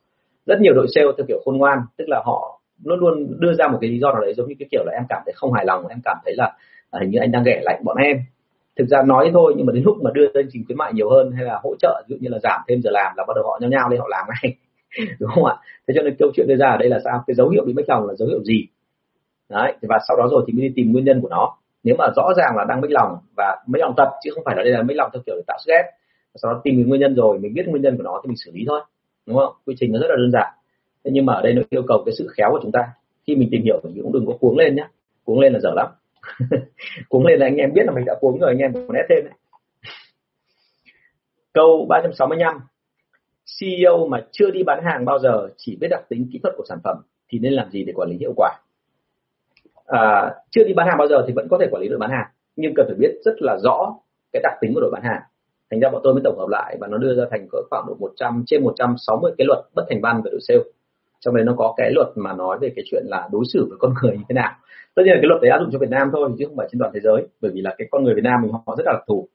Rất nhiều đội sale theo kiểu khôn ngoan tức là họ luôn luôn đưa ra một cái lý do nào đấy giống như cái kiểu là em cảm thấy không hài lòng em cảm thấy là à, hình như anh đang ghẻ lạnh bọn em. Thực ra nói thôi nhưng mà đến lúc mà đưa chương trình khuyến mại nhiều hơn hay là hỗ trợ ví dụ như là giảm thêm giờ làm là bắt đầu họ nhao nhao lên họ làm ngay. Đúng không ạ? Thế cho nên câu chuyện đưa ra ở đây là sao? Cái dấu hiệu bị mất lòng là dấu hiệu gì? Đấy và sau đó rồi thì mới đi tìm nguyên nhân của nó. Nếu mà rõ ràng là đang mất lòng và mất lòng tập chứ không phải là đây là mất lòng theo kiểu để tạo sức ép sau đó tìm nguyên nhân rồi mình biết nguyên nhân của nó thì mình xử lý thôi đúng không? Quy trình nó rất là đơn giản. Thế nhưng mà ở đây nó yêu cầu cái sự khéo của chúng ta. Khi mình tìm hiểu thì cũng đừng có cuống lên nhé cuống lên là dở lắm. Cuống lên là anh em biết là mình đã cuống rồi anh em còn ép thêm đấy. Câu 365 CEO mà chưa đi bán hàng bao giờ chỉ biết đặc tính kỹ thuật của sản phẩm thì nên làm gì để quản lý hiệu quả? À, chưa đi bán hàng bao giờ thì vẫn có thể quản lý đội bán hàng nhưng cần phải biết rất là rõ cái đặc tính của đội bán hàng thành ra bọn tôi mới tổng hợp lại và nó đưa ra thành cỡ khoảng độ 100 trên 160 cái luật bất thành văn về đội sale. Trong đấy nó có cái luật mà nói về cái chuyện là đối xử với con người như thế nào. Tất nhiên là cái luật đấy áp dụng cho Việt Nam thôi chứ không phải trên toàn thế giới bởi vì là cái con người Việt Nam mình họ rất là đặc thù.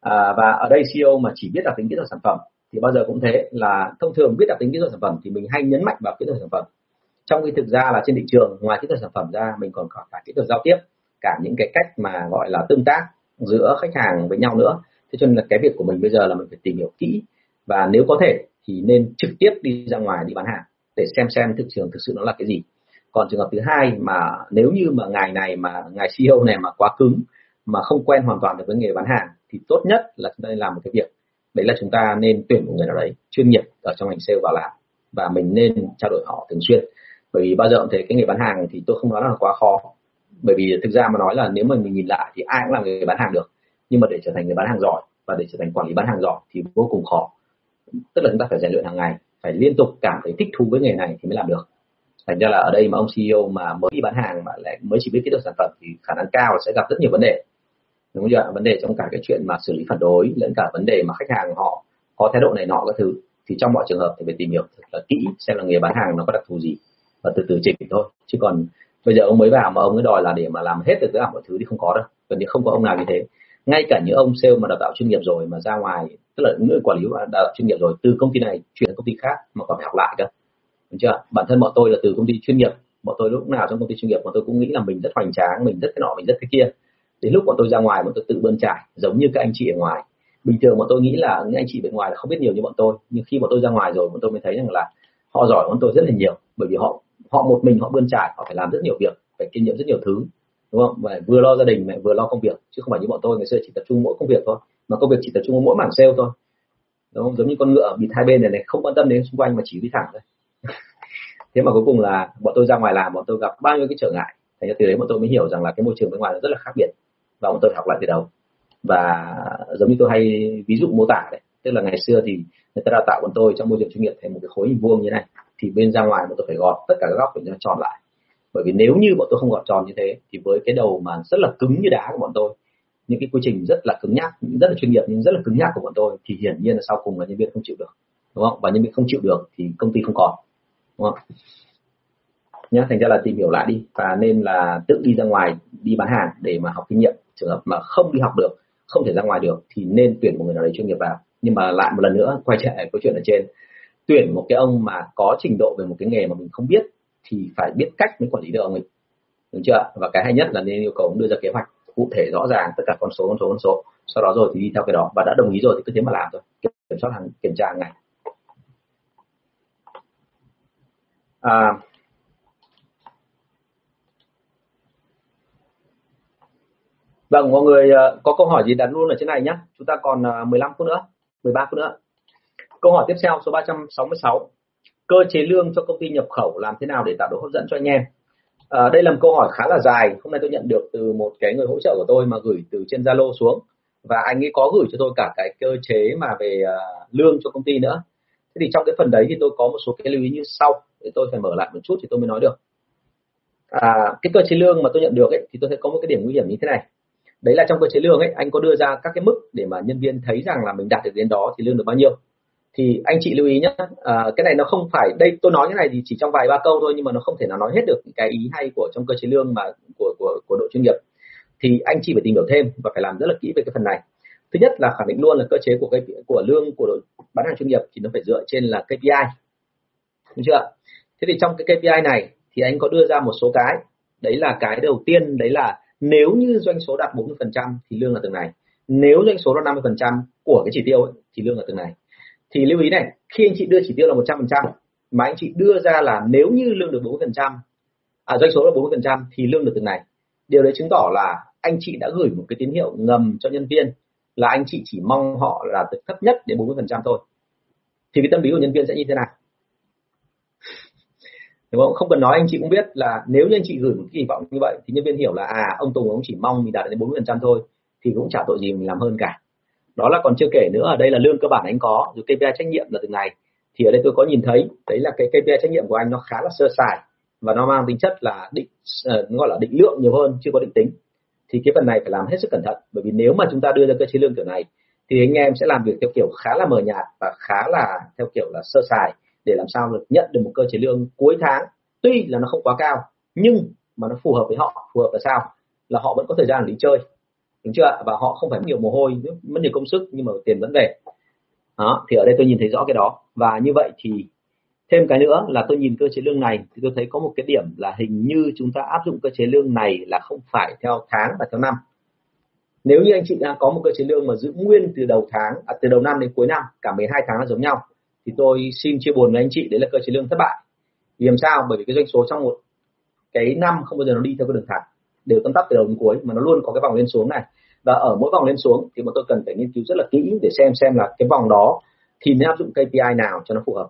À, và ở đây CEO mà chỉ biết đặc tính kỹ thuật sản phẩm thì bao giờ cũng thế là thông thường biết đặc tính kỹ thuật sản phẩm thì mình hay nhấn mạnh vào kỹ thuật sản phẩm. Trong khi thực ra là trên thị trường ngoài kỹ thuật sản phẩm ra mình còn có cả kỹ thuật giao tiếp cả những cái cách mà gọi là tương tác giữa khách hàng với nhau nữa thế cho nên là cái việc của mình bây giờ là mình phải tìm hiểu kỹ. Và nếu có thể thì nên trực tiếp đi ra ngoài đi bán hàng để xem xem thị trường thực sự nó là cái gì. Còn trường hợp thứ hai mà nếu như mà ngày này mà, ngài CEO này mà quá cứng, mà không quen hoàn toàn được với nghề bán hàng, thì tốt nhất là chúng ta nên làm một cái việc. Đấy là chúng ta nên tuyển một người nào đấy chuyên nghiệp ở trong ngành sale vào làm. Và mình nên trao đổi họ thường xuyên. Bởi vì bao giờ cũng thấy cái nghề bán hàng thì tôi không nói là quá khó. Bởi vì thực ra mà nói là nếu mà mình nhìn lại thì ai cũng làm nghề bán hàng được nhưng mà để trở thành người bán hàng giỏi và để trở thành quản lý bán hàng giỏi thì vô cùng khó. Tức là chúng ta phải rèn luyện hàng ngày, phải liên tục cảm thấy thích thú với nghề này thì mới làm được. Thành ra là ở đây mà ông CEO mà mới đi bán hàng mà lại mới chỉ biết kỹ thuật sản phẩm thì khả năng cao là sẽ gặp rất nhiều vấn đề. Đúng chưa vấn đề trong cả cái chuyện mà xử lý phản đối lẫn cả vấn đề mà khách hàng họ có thái độ này nọ các thứ thì trong mọi trường hợp thì phải tìm hiểu thật là kỹ xem là nghề bán hàng nó có đặc thù gì và từ từ chỉnh thôi. Chứ còn bây giờ ông mới vào mà ông mới đòi là để mà làm hết được tất cả mọi thứ thì không có đâu. Gần như không có ông nào như thế ngay cả những ông sale mà đào tạo chuyên nghiệp rồi mà ra ngoài, tức là những người quản lý đào tạo chuyên nghiệp rồi, từ công ty này chuyển sang công ty khác mà còn phải học lại cơ. Đúng chưa? Bản thân bọn tôi là từ công ty chuyên nghiệp, bọn tôi lúc nào trong công ty chuyên nghiệp bọn tôi cũng nghĩ là mình rất hoành tráng, mình rất cái nọ, mình rất cái kia. Đến lúc bọn tôi ra ngoài, bọn tôi tự bươn trải, giống như các anh chị ở ngoài. Bình thường bọn tôi nghĩ là những anh chị bên ngoài là không biết nhiều như bọn tôi, nhưng khi bọn tôi ra ngoài rồi, bọn tôi mới thấy rằng là họ giỏi bọn tôi rất là nhiều, bởi vì họ họ một mình họ bươn trải, họ phải làm rất nhiều việc, phải kinh nghiệm rất nhiều thứ đúng không? Và vừa lo gia đình, mẹ vừa lo công việc. Chứ không phải như bọn tôi, ngày xưa chỉ tập trung mỗi công việc thôi. Mà công việc chỉ tập trung mỗi mảng sale thôi. Đúng không? Giống như con ngựa bịt hai bên này này, không quan tâm đến xung quanh mà chỉ đi thẳng thôi. Thế mà cuối cùng là bọn tôi ra ngoài làm, bọn tôi gặp bao nhiêu cái trở ngại. Thành ra từ đấy bọn tôi mới hiểu rằng là cái môi trường bên ngoài nó rất là khác biệt. Và bọn tôi học lại từ đầu. Và giống như tôi hay ví dụ mô tả đấy, tức là ngày xưa thì người ta đào tạo bọn tôi trong môi trường chuyên nghiệp thành một cái khối hình vuông như này. Thì bên ra ngoài bọn tôi phải gọt tất cả các góc để cho tròn lại bởi vì nếu như bọn tôi không gọt tròn như thế, thì với cái đầu mà rất là cứng như đá của bọn tôi, những cái quy trình rất là cứng nhắc rất là chuyên nghiệp nhưng rất là cứng nhắc của bọn tôi, thì hiển nhiên là sau cùng là nhân viên không chịu được, đúng không? Và nhân viên không chịu được thì công ty không còn, đúng không? Nhá, thành ra là tìm hiểu lại đi, và nên là tự đi ra ngoài đi bán hàng để mà học kinh nghiệm. Trường hợp mà không đi học được, không thể ra ngoài được, thì nên tuyển một người nào đấy chuyên nghiệp vào. Nhưng mà lại một lần nữa, quay trở lại câu chuyện ở trên. Tuyển một cái ông mà có trình độ về một cái nghề mà mình không biết thì phải biết cách mới quản lý được ông ấy đúng chưa và cái hay nhất là nên yêu cầu ông đưa ra kế hoạch cụ thể rõ ràng tất cả con số con số con số sau đó rồi thì đi theo cái đó và đã đồng ý rồi thì cứ thế mà làm thôi kiểm soát hàng kiểm tra hàng ngày à, Vâng, mọi người ờ, có câu hỏi gì đặt luôn ở trên này nhé. Chúng ta còn ờ, 15 phút nữa, 13 phút nữa. Câu hỏi tiếp theo số 366. Cơ chế lương cho công ty nhập khẩu làm thế nào để tạo độ hấp dẫn cho anh em? À, đây là một câu hỏi khá là dài. Hôm nay tôi nhận được từ một cái người hỗ trợ của tôi mà gửi từ trên Zalo xuống và anh ấy có gửi cho tôi cả cái cơ chế mà về uh, lương cho công ty nữa. Thế thì trong cái phần đấy thì tôi có một số cái lưu ý như sau để tôi phải mở lại một chút thì tôi mới nói được. À, cái cơ chế lương mà tôi nhận được ấy thì tôi thấy có một cái điểm nguy hiểm như thế này đấy là trong cơ chế lương ấy anh có đưa ra các cái mức để mà nhân viên thấy rằng là mình đạt được đến đó thì lương được bao nhiêu thì anh chị lưu ý nhé à, cái này nó không phải đây tôi nói cái này thì chỉ trong vài ba câu thôi nhưng mà nó không thể nào nói hết được cái ý hay của trong cơ chế lương mà của của của đội chuyên nghiệp. Thì anh chị phải tìm hiểu thêm và phải làm rất là kỹ về cái phần này. Thứ nhất là khẳng định luôn là cơ chế của cái của lương của đội bán hàng chuyên nghiệp thì nó phải dựa trên là KPI đúng chưa thế thì trong cái KPI này thì anh có đưa ra một số cái. Đấy là cái đầu tiên đấy là nếu như doanh số đạt 40% thì lương là từng này. Nếu doanh số là 50% của cái chỉ tiêu ấy, thì lương là từng này thì lưu ý này, khi anh chị đưa chỉ tiêu là 100% mà anh chị đưa ra là nếu như lương được 40% à doanh số là 40% thì lương được từng này. Điều đấy chứng tỏ là anh chị đã gửi một cái tín hiệu ngầm cho nhân viên là anh chị chỉ mong họ là từ thấp nhất đến 40% thôi. Thì cái tâm lý của nhân viên sẽ như thế nào? Đúng không? Không cần nói, anh chị cũng biết là nếu như anh chị gửi một kỳ vọng như vậy thì nhân viên hiểu là à ông Tùng ông chỉ mong mình đạt đến 40 phần trăm thôi, thì cũng chả tội gì mình làm hơn cả đó là còn chưa kể nữa ở đây là lương cơ bản anh có rồi KPI trách nhiệm là từng ngày. Thì ở đây tôi có nhìn thấy đấy là cái KPI trách nhiệm của anh nó khá là sơ sài và nó mang tính chất là định uh, gọi là định lượng nhiều hơn chưa có định tính. Thì cái phần này phải làm hết sức cẩn thận bởi vì nếu mà chúng ta đưa ra cơ chế lương kiểu này thì anh em sẽ làm việc theo kiểu khá là mờ nhạt và khá là theo kiểu là sơ sài để làm sao được nhận được một cơ chế lương cuối tháng. Tuy là nó không quá cao nhưng mà nó phù hợp với họ phù hợp là sao? Là họ vẫn có thời gian để đi chơi đúng chưa và họ không phải mất nhiều mồ hôi mất nhiều công sức nhưng mà tiền vẫn về. Đó thì ở đây tôi nhìn thấy rõ cái đó. Và như vậy thì thêm cái nữa là tôi nhìn cơ chế lương này thì tôi thấy có một cái điểm là hình như chúng ta áp dụng cơ chế lương này là không phải theo tháng và theo năm. Nếu như anh chị đang có một cơ chế lương mà giữ nguyên từ đầu tháng à, từ đầu năm đến cuối năm cả 12 tháng là giống nhau thì tôi xin chia buồn với anh chị đấy là cơ chế lương thất bại. Vì làm sao? Bởi vì cái doanh số trong một cái năm không bao giờ nó đi theo cái đường thẳng đều tâm tắp từ đầu đến cuối mà nó luôn có cái vòng lên xuống này. Và ở mỗi vòng lên xuống thì bọn tôi cần phải nghiên cứu rất là kỹ để xem xem là cái vòng đó thì nên áp dụng KPI nào cho nó phù hợp.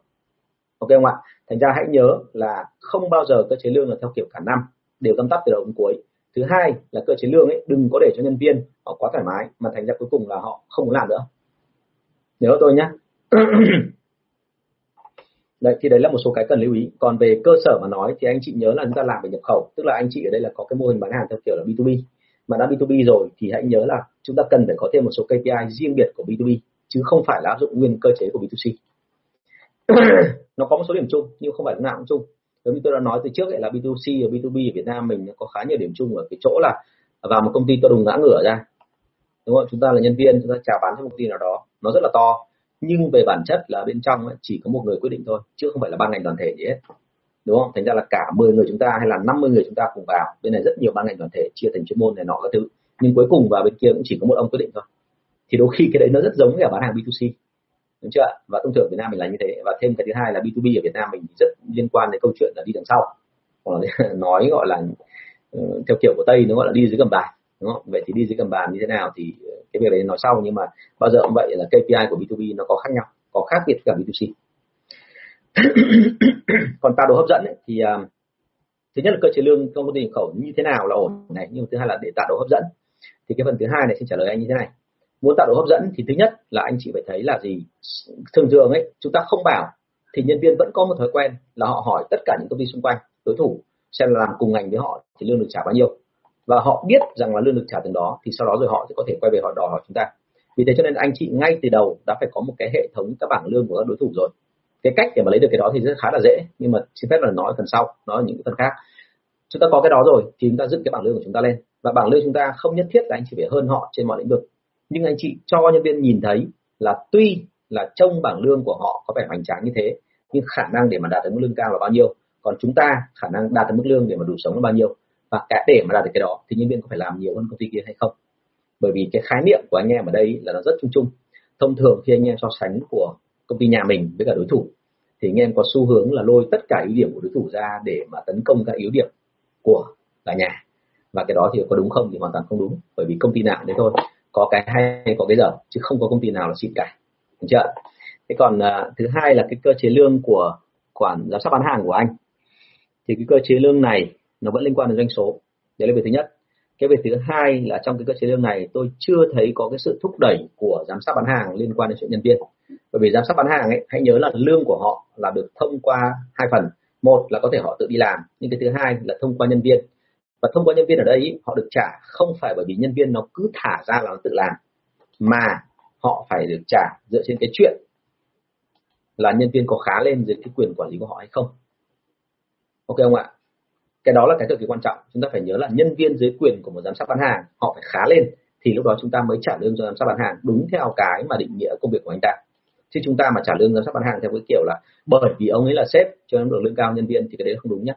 Ok không ạ? Thành ra hãy nhớ là không bao giờ cơ chế lương là theo kiểu cả năm, đều tâm tắp từ đầu đến cuối. Thứ hai là cơ chế lương ấy, đừng có để cho nhân viên họ quá thoải mái, mà thành ra cuối cùng là họ không muốn làm nữa. Nhớ tôi nhé đấy, thì đấy là một số cái cần lưu ý. Còn về cơ sở mà nói thì anh chị nhớ là chúng ta làm về nhập khẩu. Tức là anh chị ở đây là có cái mô hình bán hàng theo kiểu là B2B mà đã B2B rồi thì hãy nhớ là chúng ta cần phải có thêm một số KPI riêng biệt của B2B chứ không phải là áp dụng nguyên cơ chế của B2C nó có một số điểm chung, nhưng không phải lúc nào cũng chung. Giống như tôi đã nói từ trước ấy là B2C và B2B ở Việt Nam mình có khá nhiều điểm chung ở cái chỗ là vào một công ty tôi đùng ngã ngửa ra. Đúng không? Chúng ta là nhân viên, chúng ta chào bán cho một công ty nào đó. Nó rất là to nhưng về bản chất là bên trong ấy, chỉ có một người quyết định thôi chứ không phải là ban ngành đoàn thể gì hết. Đúng không? Thành ra là cả 10 người chúng ta hay là 50 người chúng ta cùng vào bên này rất nhiều ban ngành đoàn thể chia thành chuyên môn này nọ các thứ. Nhưng cuối cùng vào bên kia cũng chỉ có một ông quyết định thôi. Thì đôi khi cái đấy nó rất giống với bán hàng B2C đúng chưa và thông thường Việt Nam mình là như thế. Và thêm cái thứ hai là B2B ở Việt Nam mình rất liên quan đến câu chuyện là đi đằng sau. Hoặc là nói gọi là ừ, theo kiểu của Tây nó gọi là đi dưới gầm bàn đúng không? Vậy thì đi dưới cầm bàn như thế nào thì ờ, cái việc đấy nói sau nhưng mà bao giờ cũng vậy là KPI của B2B nó có khác nhau có khác biệt cả B2C còn tạo độ hấp dẫn ấy, thì uh, thứ nhất là cơ chế lương trong công ty nhập khẩu như thế nào là ổn này nhưng thứ hai là để tạo độ hấp dẫn. Thì cái phần thứ hai này xin trả lời anh như thế này. Muốn tạo độ hấp dẫn thì thứ nhất là anh chị phải thấy là gì? Thường thường ấy chúng ta không bảo thì nhân viên vẫn có một thói quen là họ hỏi tất cả những công ty xung quanh đối thủ xem là làm cùng ngành với họ thì lương được trả bao nhiêu và họ biết rằng là lương được trả từng đó, thì sau đó rồi họ sẽ có thể quay về họ đòi hỏi chúng ta. Vì thế cho nên anh chị ngay từ đầu đã phải có một cái hệ thống các bảng lương của các đối thủ rồi. Cái cách để mà lấy được cái đó thì rất khá là dễ, nhưng mà xin phép là nói phần sau, nói những phần khác. Chúng ta có cái đó rồi thì chúng ta dựng cái bảng lương của chúng ta lên. Và bảng lương chúng ta không nhất thiết là anh chị phải hơn họ trên mọi lĩnh vực. Nhưng anh chị cho nhân viên nhìn thấy là tuy là trông bảng lương của họ có vẻ hoành tráng như thế, nhưng khả năng để mà đạt được mức lương cao là bao nhiêu? Còn chúng ta khả năng đạt được mức lương để mà đủ sống là bao nhiêu? Và cả để mà đạt được cái đó thì nhân viên có phải làm nhiều hơn công ty kia hay không? Bởi vì cái khái niệm của anh em ở đây là nó rất chung chung. Thông thường khi anh em so sánh của công ty nhà mình với cả đối thủ thì anh em có xu hướng là lôi tất cả ưu điểm của đối thủ ra để mà tấn công các yếu điểm của cả nhà. Và cái đó thì có đúng không thì hoàn toàn không đúng bởi vì công ty nào đấy thôi. Có cái hay có cái dở chứ không có công ty nào là xịn cả. Đúng chưa? Thế còn uh, thứ hai là cái cơ chế lương của quản giám sát bán hàng của anh. Thì cái cơ chế lương này nó vẫn liên quan đến doanh số. Đấy là việc thứ nhất. Cái việc thứ hai là trong cái cơ chế lương này, tôi chưa thấy có cái sự thúc đẩy của giám sát bán hàng liên quan đến chuyện nhân viên. Bởi vì giám sát bán hàng ấy, hãy nhớ là lương của họ là được thông qua hai phần. Một là có thể họ tự đi làm, nhưng cái thứ hai là thông qua nhân viên. Và thông qua nhân viên ở đây, họ được trả không phải bởi vì nhân viên nó cứ thả ra là nó tự làm, mà họ phải được trả dựa trên cái chuyện là nhân viên có khá lên dưới cái quyền quản lý của họ hay không. Ok không ạ? Cái đó là cái cực kỳ quan trọng. Chúng ta phải nhớ là nhân viên dưới quyền của một giám sát bán hàng, họ phải khá lên, thì lúc đó chúng ta mới trả lương cho giám sát bán hàng đúng theo cái mà định nghĩa công việc của anh ta. Chứ chúng ta mà trả lương giám sát bán hàng theo cái kiểu là bởi vì ông ấy là sếp cho nên được lương cao nhân viên thì cái đấy không đúng nhé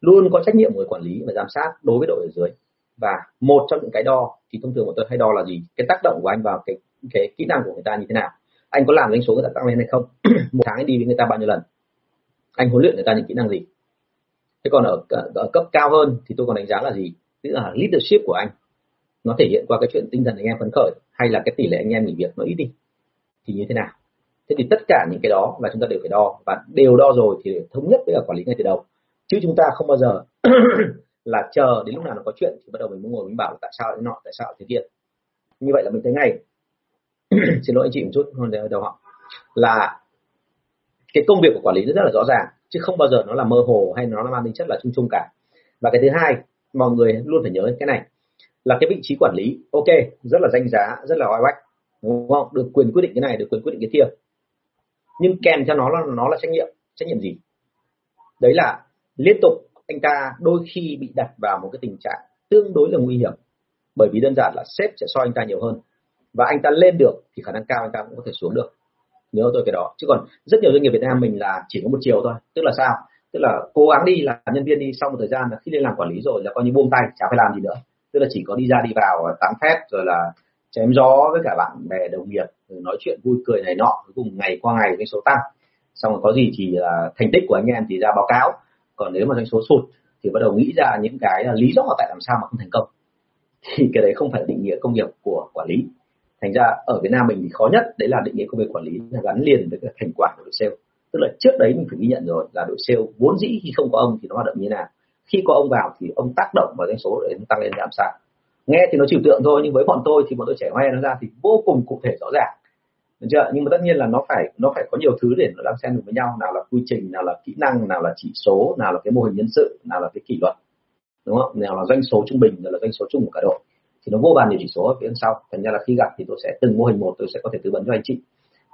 luôn có trách nhiệm của người quản lý và giám sát đối với đội ở dưới. Và một trong những cái đo, thì thông thường bọn tôi hay đo là gì? Cái tác động của anh vào cái cái kỹ năng của người ta như thế nào? Anh có làm doanh số người ta tăng lên hay không? Một tháng anh đi với người ta bao nhiêu lần? Anh huấn luyện người ta những kỹ năng gì? Thế còn ở, ở cấp cao hơn thì tôi còn đánh giá là gì? Tức là leadership của anh nó thể hiện qua cái chuyện tinh thần anh em phấn khởi hay là cái tỷ lệ anh em nghỉ việc nó ít đi thì như thế nào? Thế thì tất cả những cái đó là chúng ta đều phải đo và đều đo rồi thì thống nhất với cả quản lý ngay từ đầu. Chứ chúng ta không bao giờ là chờ đến lúc nào nó có chuyện thì bắt đầu mình mới ngồi mình bảo tại sao thế nọ tại sao thế kia. Như vậy là mình thấy ngay. Xin lỗi anh chị một chút hơn đầu họ là cái công việc của quản lý rất là rõ ràng chứ không bao giờ nó là mơ hồ hay nó là mang tính chất là chung chung cả. Và cái thứ hai, mọi người luôn phải nhớ cái này, là cái vị trí quản lý. Ok, rất là danh giá, rất là oai bách, đúng không? Được quyền quyết định cái này, được quyền quyết định cái kia. Nhưng kèm cho nó là nó là trách nhiệm. Trách nhiệm gì? Đấy là liên tục anh ta đôi khi bị đặt vào một cái tình trạng tương đối là nguy hiểm. Bởi vì đơn giản là sếp sẽ soi anh ta nhiều hơn. Và anh ta lên được thì khả năng cao anh ta cũng có thể xuống được nhớ tôi cái đó. Chứ còn rất nhiều doanh nghiệp Việt Nam mình là chỉ có một chiều thôi. Tức là sao? Tức là cố gắng đi làm nhân viên đi sau một thời gian là khi lên làm quản lý rồi là coi như buông tay, chả phải làm gì nữa. Tức là chỉ có đi ra đi vào, tán phép rồi là chém gió với cả bạn bè, đồng nghiệp nói chuyện vui cười này nọ, cuối cùng ngày qua ngày cái số tăng. Xong rồi có gì thì là thành tích của anh em thì ra báo cáo. Còn nếu mà doanh số sụt thì bắt đầu nghĩ ra những cái là lý do tại làm sao mà không thành công. Thì cái đấy không phải định nghĩa công nghiệp của quản lý thành ra ở Việt Nam mình thì khó nhất, đấy là định nghĩa công việc quản lý là gắn liền với cái thành quả của đội sale. Tức là trước đấy mình phải ghi nhận rồi là đội sale vốn dĩ khi không có ông thì nó hoạt động như thế nào. Khi có ông vào thì ông tác động vào doanh số để tăng lên làm sao nghe thì nó trừu tượng thôi, nhưng với bọn tôi thì bọn tôi trẻ hoe nó ra thì vô cùng cụ thể rõ ràng. Được chưa? Nhưng mà tất nhiên là nó phải nó phải có nhiều thứ để nó đang xen được với nhau. Nào là quy trình, nào là kỹ năng, nào là chỉ số, nào là cái mô hình nhân sự, nào là cái kỷ luật. Đúng không? Nào là doanh số trung bình, nào là doanh số chung của cả đội thì nó vô bàn nhiều chỉ số ở phía sau. Thành ra là khi gặp thì tôi sẽ từng mô hình một tôi sẽ có thể tư vấn cho anh chị.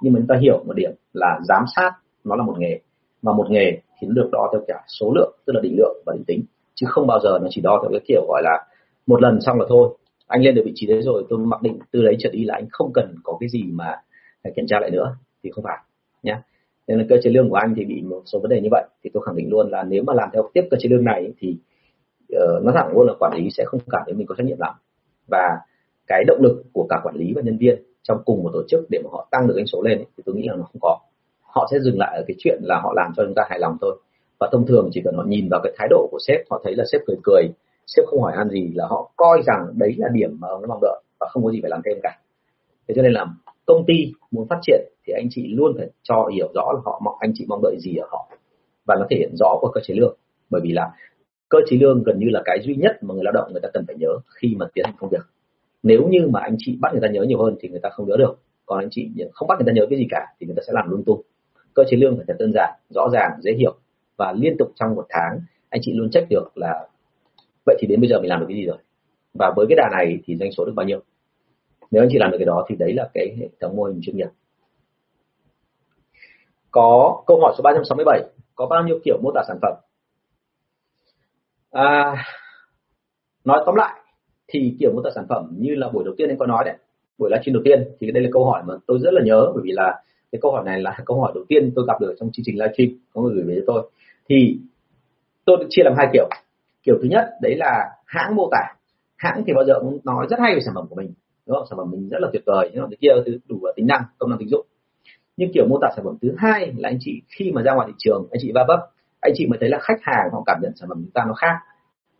Nhưng mà chúng ta hiểu một điểm là giám sát nó là một nghề mà một nghề thì nó được đo theo cả số lượng tức là định lượng và định tính. Chứ không bao giờ nó chỉ đo theo cái kiểu gọi là một lần xong là thôi. Anh lên được vị trí đấy rồi tôi mặc định từ đấy trở đi là anh không cần có cái gì mà phải kiểm tra lại nữa thì không phải nhé nên là cơ chế lương của anh thì bị một số vấn đề như vậy. Thì tôi khẳng định luôn là nếu mà làm theo tiếp cơ chế lương này thì uh, nó thẳng luôn là quản lý sẽ không cảm thấy mình có trách nhiệm lắm và cái động lực của cả quản lý và nhân viên trong cùng một tổ chức để mà họ tăng được doanh số lên thì tôi nghĩ là nó không có. Họ sẽ dừng lại ở cái chuyện là họ làm cho chúng ta hài lòng thôi. Và thông thường chỉ cần họ nhìn vào cái thái độ của sếp, họ thấy là sếp cười cười, sếp không hỏi ăn gì là họ coi rằng đấy là điểm mà ông nó mong đợi và không có gì phải làm thêm cả. Thế cho nên là công ty muốn phát triển thì anh chị luôn phải cho hiểu rõ là họ mong, anh chị mong đợi gì ở họ và nó thể hiện rõ qua cơ chế lương. Bởi vì là cơ chế lương gần như là cái duy nhất mà người lao động người ta cần phải nhớ khi mà tiến hành công việc. Nếu như mà anh chị bắt người ta nhớ nhiều hơn thì người ta không nhớ được. Còn anh chị không bắt người ta nhớ cái gì cả thì người ta sẽ làm lung tung. Cơ chế lương phải thật đơn giản, rõ ràng, dễ hiểu và liên tục trong một tháng anh chị luôn check được là vậy thì đến bây giờ mình làm được cái gì rồi? Và với cái đà này thì doanh số được bao nhiêu? Nếu anh chị làm được cái đó thì đấy là cái hệ thống mô hình chuyên nghiệp. Có câu hỏi số 367 có bao nhiêu kiểu mô tả sản phẩm? À, nói tóm lại thì kiểu mô tả sản phẩm như là buổi đầu tiên anh có nói đấy buổi livestream đầu tiên thì đây là câu hỏi mà tôi rất là nhớ bởi vì là cái câu hỏi này là câu hỏi đầu tiên tôi gặp được trong chương trình livestream có người gửi về cho tôi. Thì tôi chia làm hai kiểu. Kiểu thứ nhất đấy là hãng mô tả. Hãng thì bao giờ cũng nói rất hay về sản phẩm của mình đúng không? Sản phẩm mình rất là tuyệt vời nhưng mà cái kia thứ đủ tính năng công năng tính dụng. Nhưng kiểu mô tả sản phẩm thứ hai là anh chị khi mà ra ngoài thị trường anh chị va vấp anh chị mới thấy là khách hàng họ cảm nhận sản phẩm chúng ta nó khác.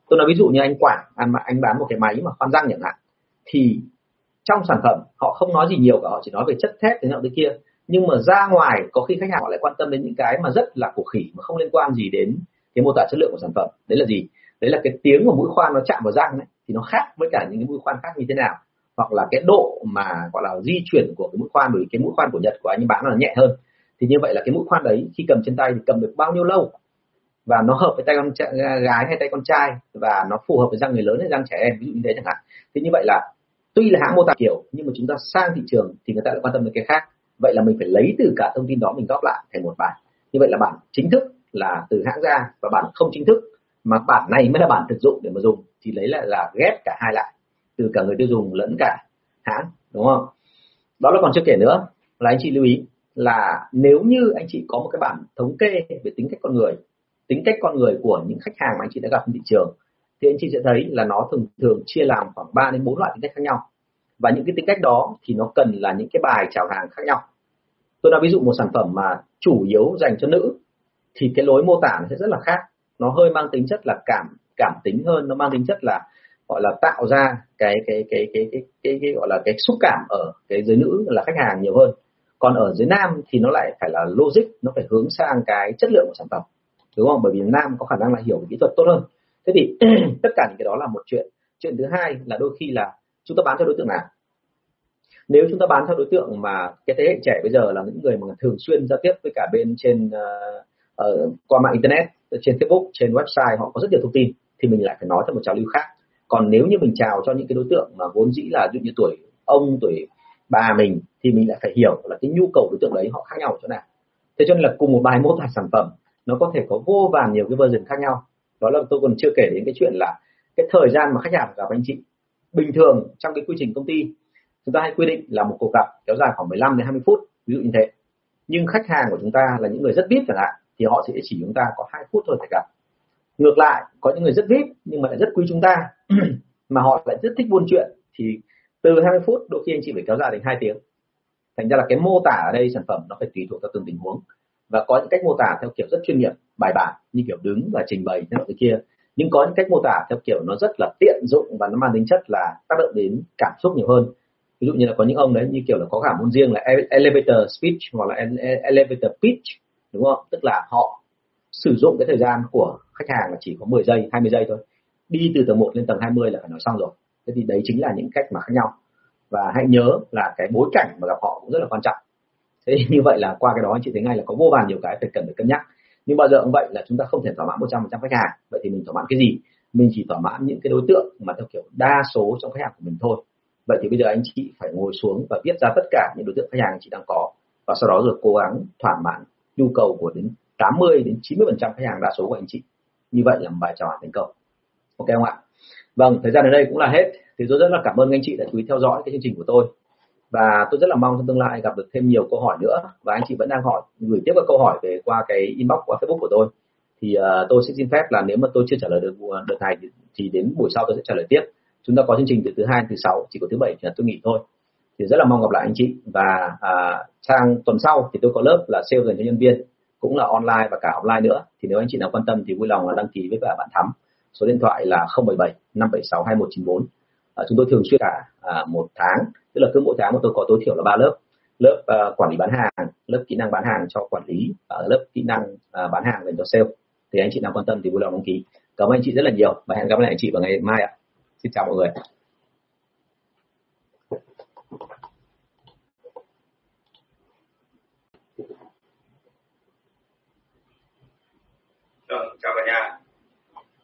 Tôi nói ví dụ như anh quảng anh mà anh bán một cái máy mà khoan răng chẳng hạn thì trong sản phẩm họ không nói gì nhiều cả họ chỉ nói về chất thép thế nào thế kia. Nhưng mà ra ngoài có khi khách hàng họ lại quan tâm đến những cái mà rất là cổ khỉ mà không liên quan gì đến cái mô tả chất lượng của sản phẩm. Đấy là gì? Đấy là cái tiếng của mũi khoan nó chạm vào răng ấy, thì nó khác với cả những cái mũi khoan khác như thế nào. Hoặc là cái độ mà gọi là di chuyển của cái mũi khoan bởi vì cái mũi khoan của nhật của anh bán là nhẹ hơn. Thì như vậy là cái mũi khoan đấy khi cầm trên tay thì cầm được bao nhiêu lâu? Và nó hợp với tay con gái hay tay con trai, và nó phù hợp với răng người lớn hay răng trẻ em, ví dụ như thế chẳng hạn. Thì như vậy là, tuy là hãng mô tả kiểu, nhưng mà chúng ta sang thị trường thì người ta lại quan tâm đến cái khác. Vậy là mình phải lấy từ cả thông tin đó mình góp lại thành một bản như vậy là bản chính thức là từ hãng ra và bản không chính thức, mà bản này mới là bản thực dụng để mà dùng, thì lấy lại là ghép cả hai lại. Từ cả người tiêu dùng lẫn cả hãng, đúng không? Đó là còn chưa kể nữa, là anh chị lưu ý là nếu như anh chị có một cái bản thống kê về tính cách con người tính cách con người của những khách hàng mà anh chị đã gặp trên thị trường thì anh chị sẽ thấy là nó thường thường chia làm khoảng 3 đến 4 loại tính cách khác nhau. Và những cái tính cách đó thì nó cần là những cái bài chào hàng khác nhau. Tôi nói ví dụ một sản phẩm mà chủ yếu dành cho nữ thì cái lối mô tả nó sẽ rất là khác. Nó hơi mang tính chất là cảm cảm tính hơn nó mang tính chất là gọi là tạo ra cái cái cái cái cái cái, cái gọi là cái xúc cảm ở cái giới nữ là khách hàng nhiều hơn. Còn ở dưới nam thì nó lại phải là logic nó phải hướng sang cái chất lượng của sản phẩm đúng không? Bởi vì nam có khả năng là hiểu về kỹ thuật tốt hơn. Thế thì tất cả những cái đó là một chuyện. Chuyện thứ hai là đôi khi là chúng ta bán cho đối tượng nào? Nếu chúng ta bán theo đối tượng mà cái thế hệ trẻ bây giờ là những người mà thường xuyên giao tiếp với cả bên trên uh, uh, qua mạng internet trên facebook trên website họ có rất nhiều thông tin thì mình lại phải nói theo một trào lưu khác. Còn nếu như mình chào cho những cái đối tượng mà vốn dĩ là dụ như tuổi ông tuổi bà mình thì mình lại phải hiểu là cái nhu cầu đối tượng đấy họ khác nhau ở chỗ nào. Thế cho nên là cùng một bài mô tả sản phẩm nó có thể có vô vàn nhiều cái version khác nhau. Đó là tôi còn chưa kể đến cái chuyện là cái thời gian mà khách hàng gặp anh chị. Bình thường trong cái quy trình công ty, chúng ta hay quy định là một cuộc gặp kéo dài khoảng 15 đến 20 phút, ví dụ như thế. Nhưng khách hàng của chúng ta là những người rất vip chẳng hạn, thì họ sẽ chỉ chúng ta có hai phút thôi phải gặp. Ngược lại, có những người rất vip nhưng mà lại rất quý chúng ta, mà họ lại rất thích buôn chuyện, thì từ 20 phút đôi khi anh chị phải kéo dài đến hai tiếng. Thành ra là cái mô tả ở đây sản phẩm nó phải tùy thuộc vào từng tình huống và có những cách mô tả theo kiểu rất chuyên nghiệp, bài bản, như kiểu đứng và trình bày thế cái kia. Nhưng có những cách mô tả theo kiểu nó rất là tiện dụng và nó mang tính chất là tác động đến cảm xúc nhiều hơn. Ví dụ như là có những ông đấy, như kiểu là có cả môn riêng là elevator speech hoặc là elevator pitch, đúng không? Tức là họ sử dụng cái thời gian của khách hàng là chỉ có 10 giây 20 giây thôi. Đi từ tầng 1 lên tầng 20 là phải nói xong rồi. Thế thì đấy chính là những cách mà khác nhau. Và hãy nhớ là cái bối cảnh mà gặp họ cũng rất là quan trọng thế như vậy là qua cái đó anh chị thấy ngay là có vô vàn nhiều cái phải cần phải cân nhắc. Nhưng bao giờ cũng vậy là chúng ta không thể thỏa mãn 100% khách hàng. Vậy thì mình thỏa mãn cái gì? Mình chỉ thỏa mãn những cái đối tượng mà theo kiểu đa số trong khách hàng của mình thôi. Vậy thì bây giờ anh chị phải ngồi xuống và viết ra tất cả những đối tượng khách hàng anh chị đang có và sau đó rồi cố gắng thỏa mãn nhu cầu của đến 80 đến 90 phần trăm khách hàng đa số của anh chị. Như vậy là một bài trò thành công. Ok không ạ? Vâng thời gian ở đây cũng là hết. Thì tôi rất là cảm ơn anh chị đã chú ý theo dõi cái chương trình của tôi và tôi rất là mong trong tương lai gặp được thêm nhiều câu hỏi nữa. Và anh chị vẫn đang hỏi gửi tiếp các câu hỏi về qua cái inbox qua facebook của tôi. Thì uh, tôi sẽ xin phép là nếu mà tôi chưa trả lời được ờ, đợt này thì, thì đến buổi sau tôi sẽ trả lời tiếp. Chúng ta có chương trình từ thứ hai thứ sáu chỉ có thứ bảy là tôi nghỉ thôi. Thì rất là mong gặp lại anh chị. Và à, sang tuần sau thì tôi có lớp là sale dành cho nhân viên cũng là online và cả offline nữa. Thì nếu anh chị nào quan tâm thì vui lòng là đăng ký với cả bạn thắm. Số điện thoại là 077 576 2194 Ờ, chúng tôi thường xuyên cả à, một tháng. Tức là cứ mỗi tháng mà tôi có tối thiểu là ba lớp. Lớp à, quản lý bán hàng lớp kỹ năng bán hàng cho quản lý à, lớp kỹ năng à, bán hàng dành cho sale. Thì anh chị nào quan tâm thì vui lòng đăng ký. Cảm ơn anh chị rất là nhiều và hẹn gặp lại anh chị vào ngày mai ạ. Xin chào mọi người. Vâng, chào cả nhà.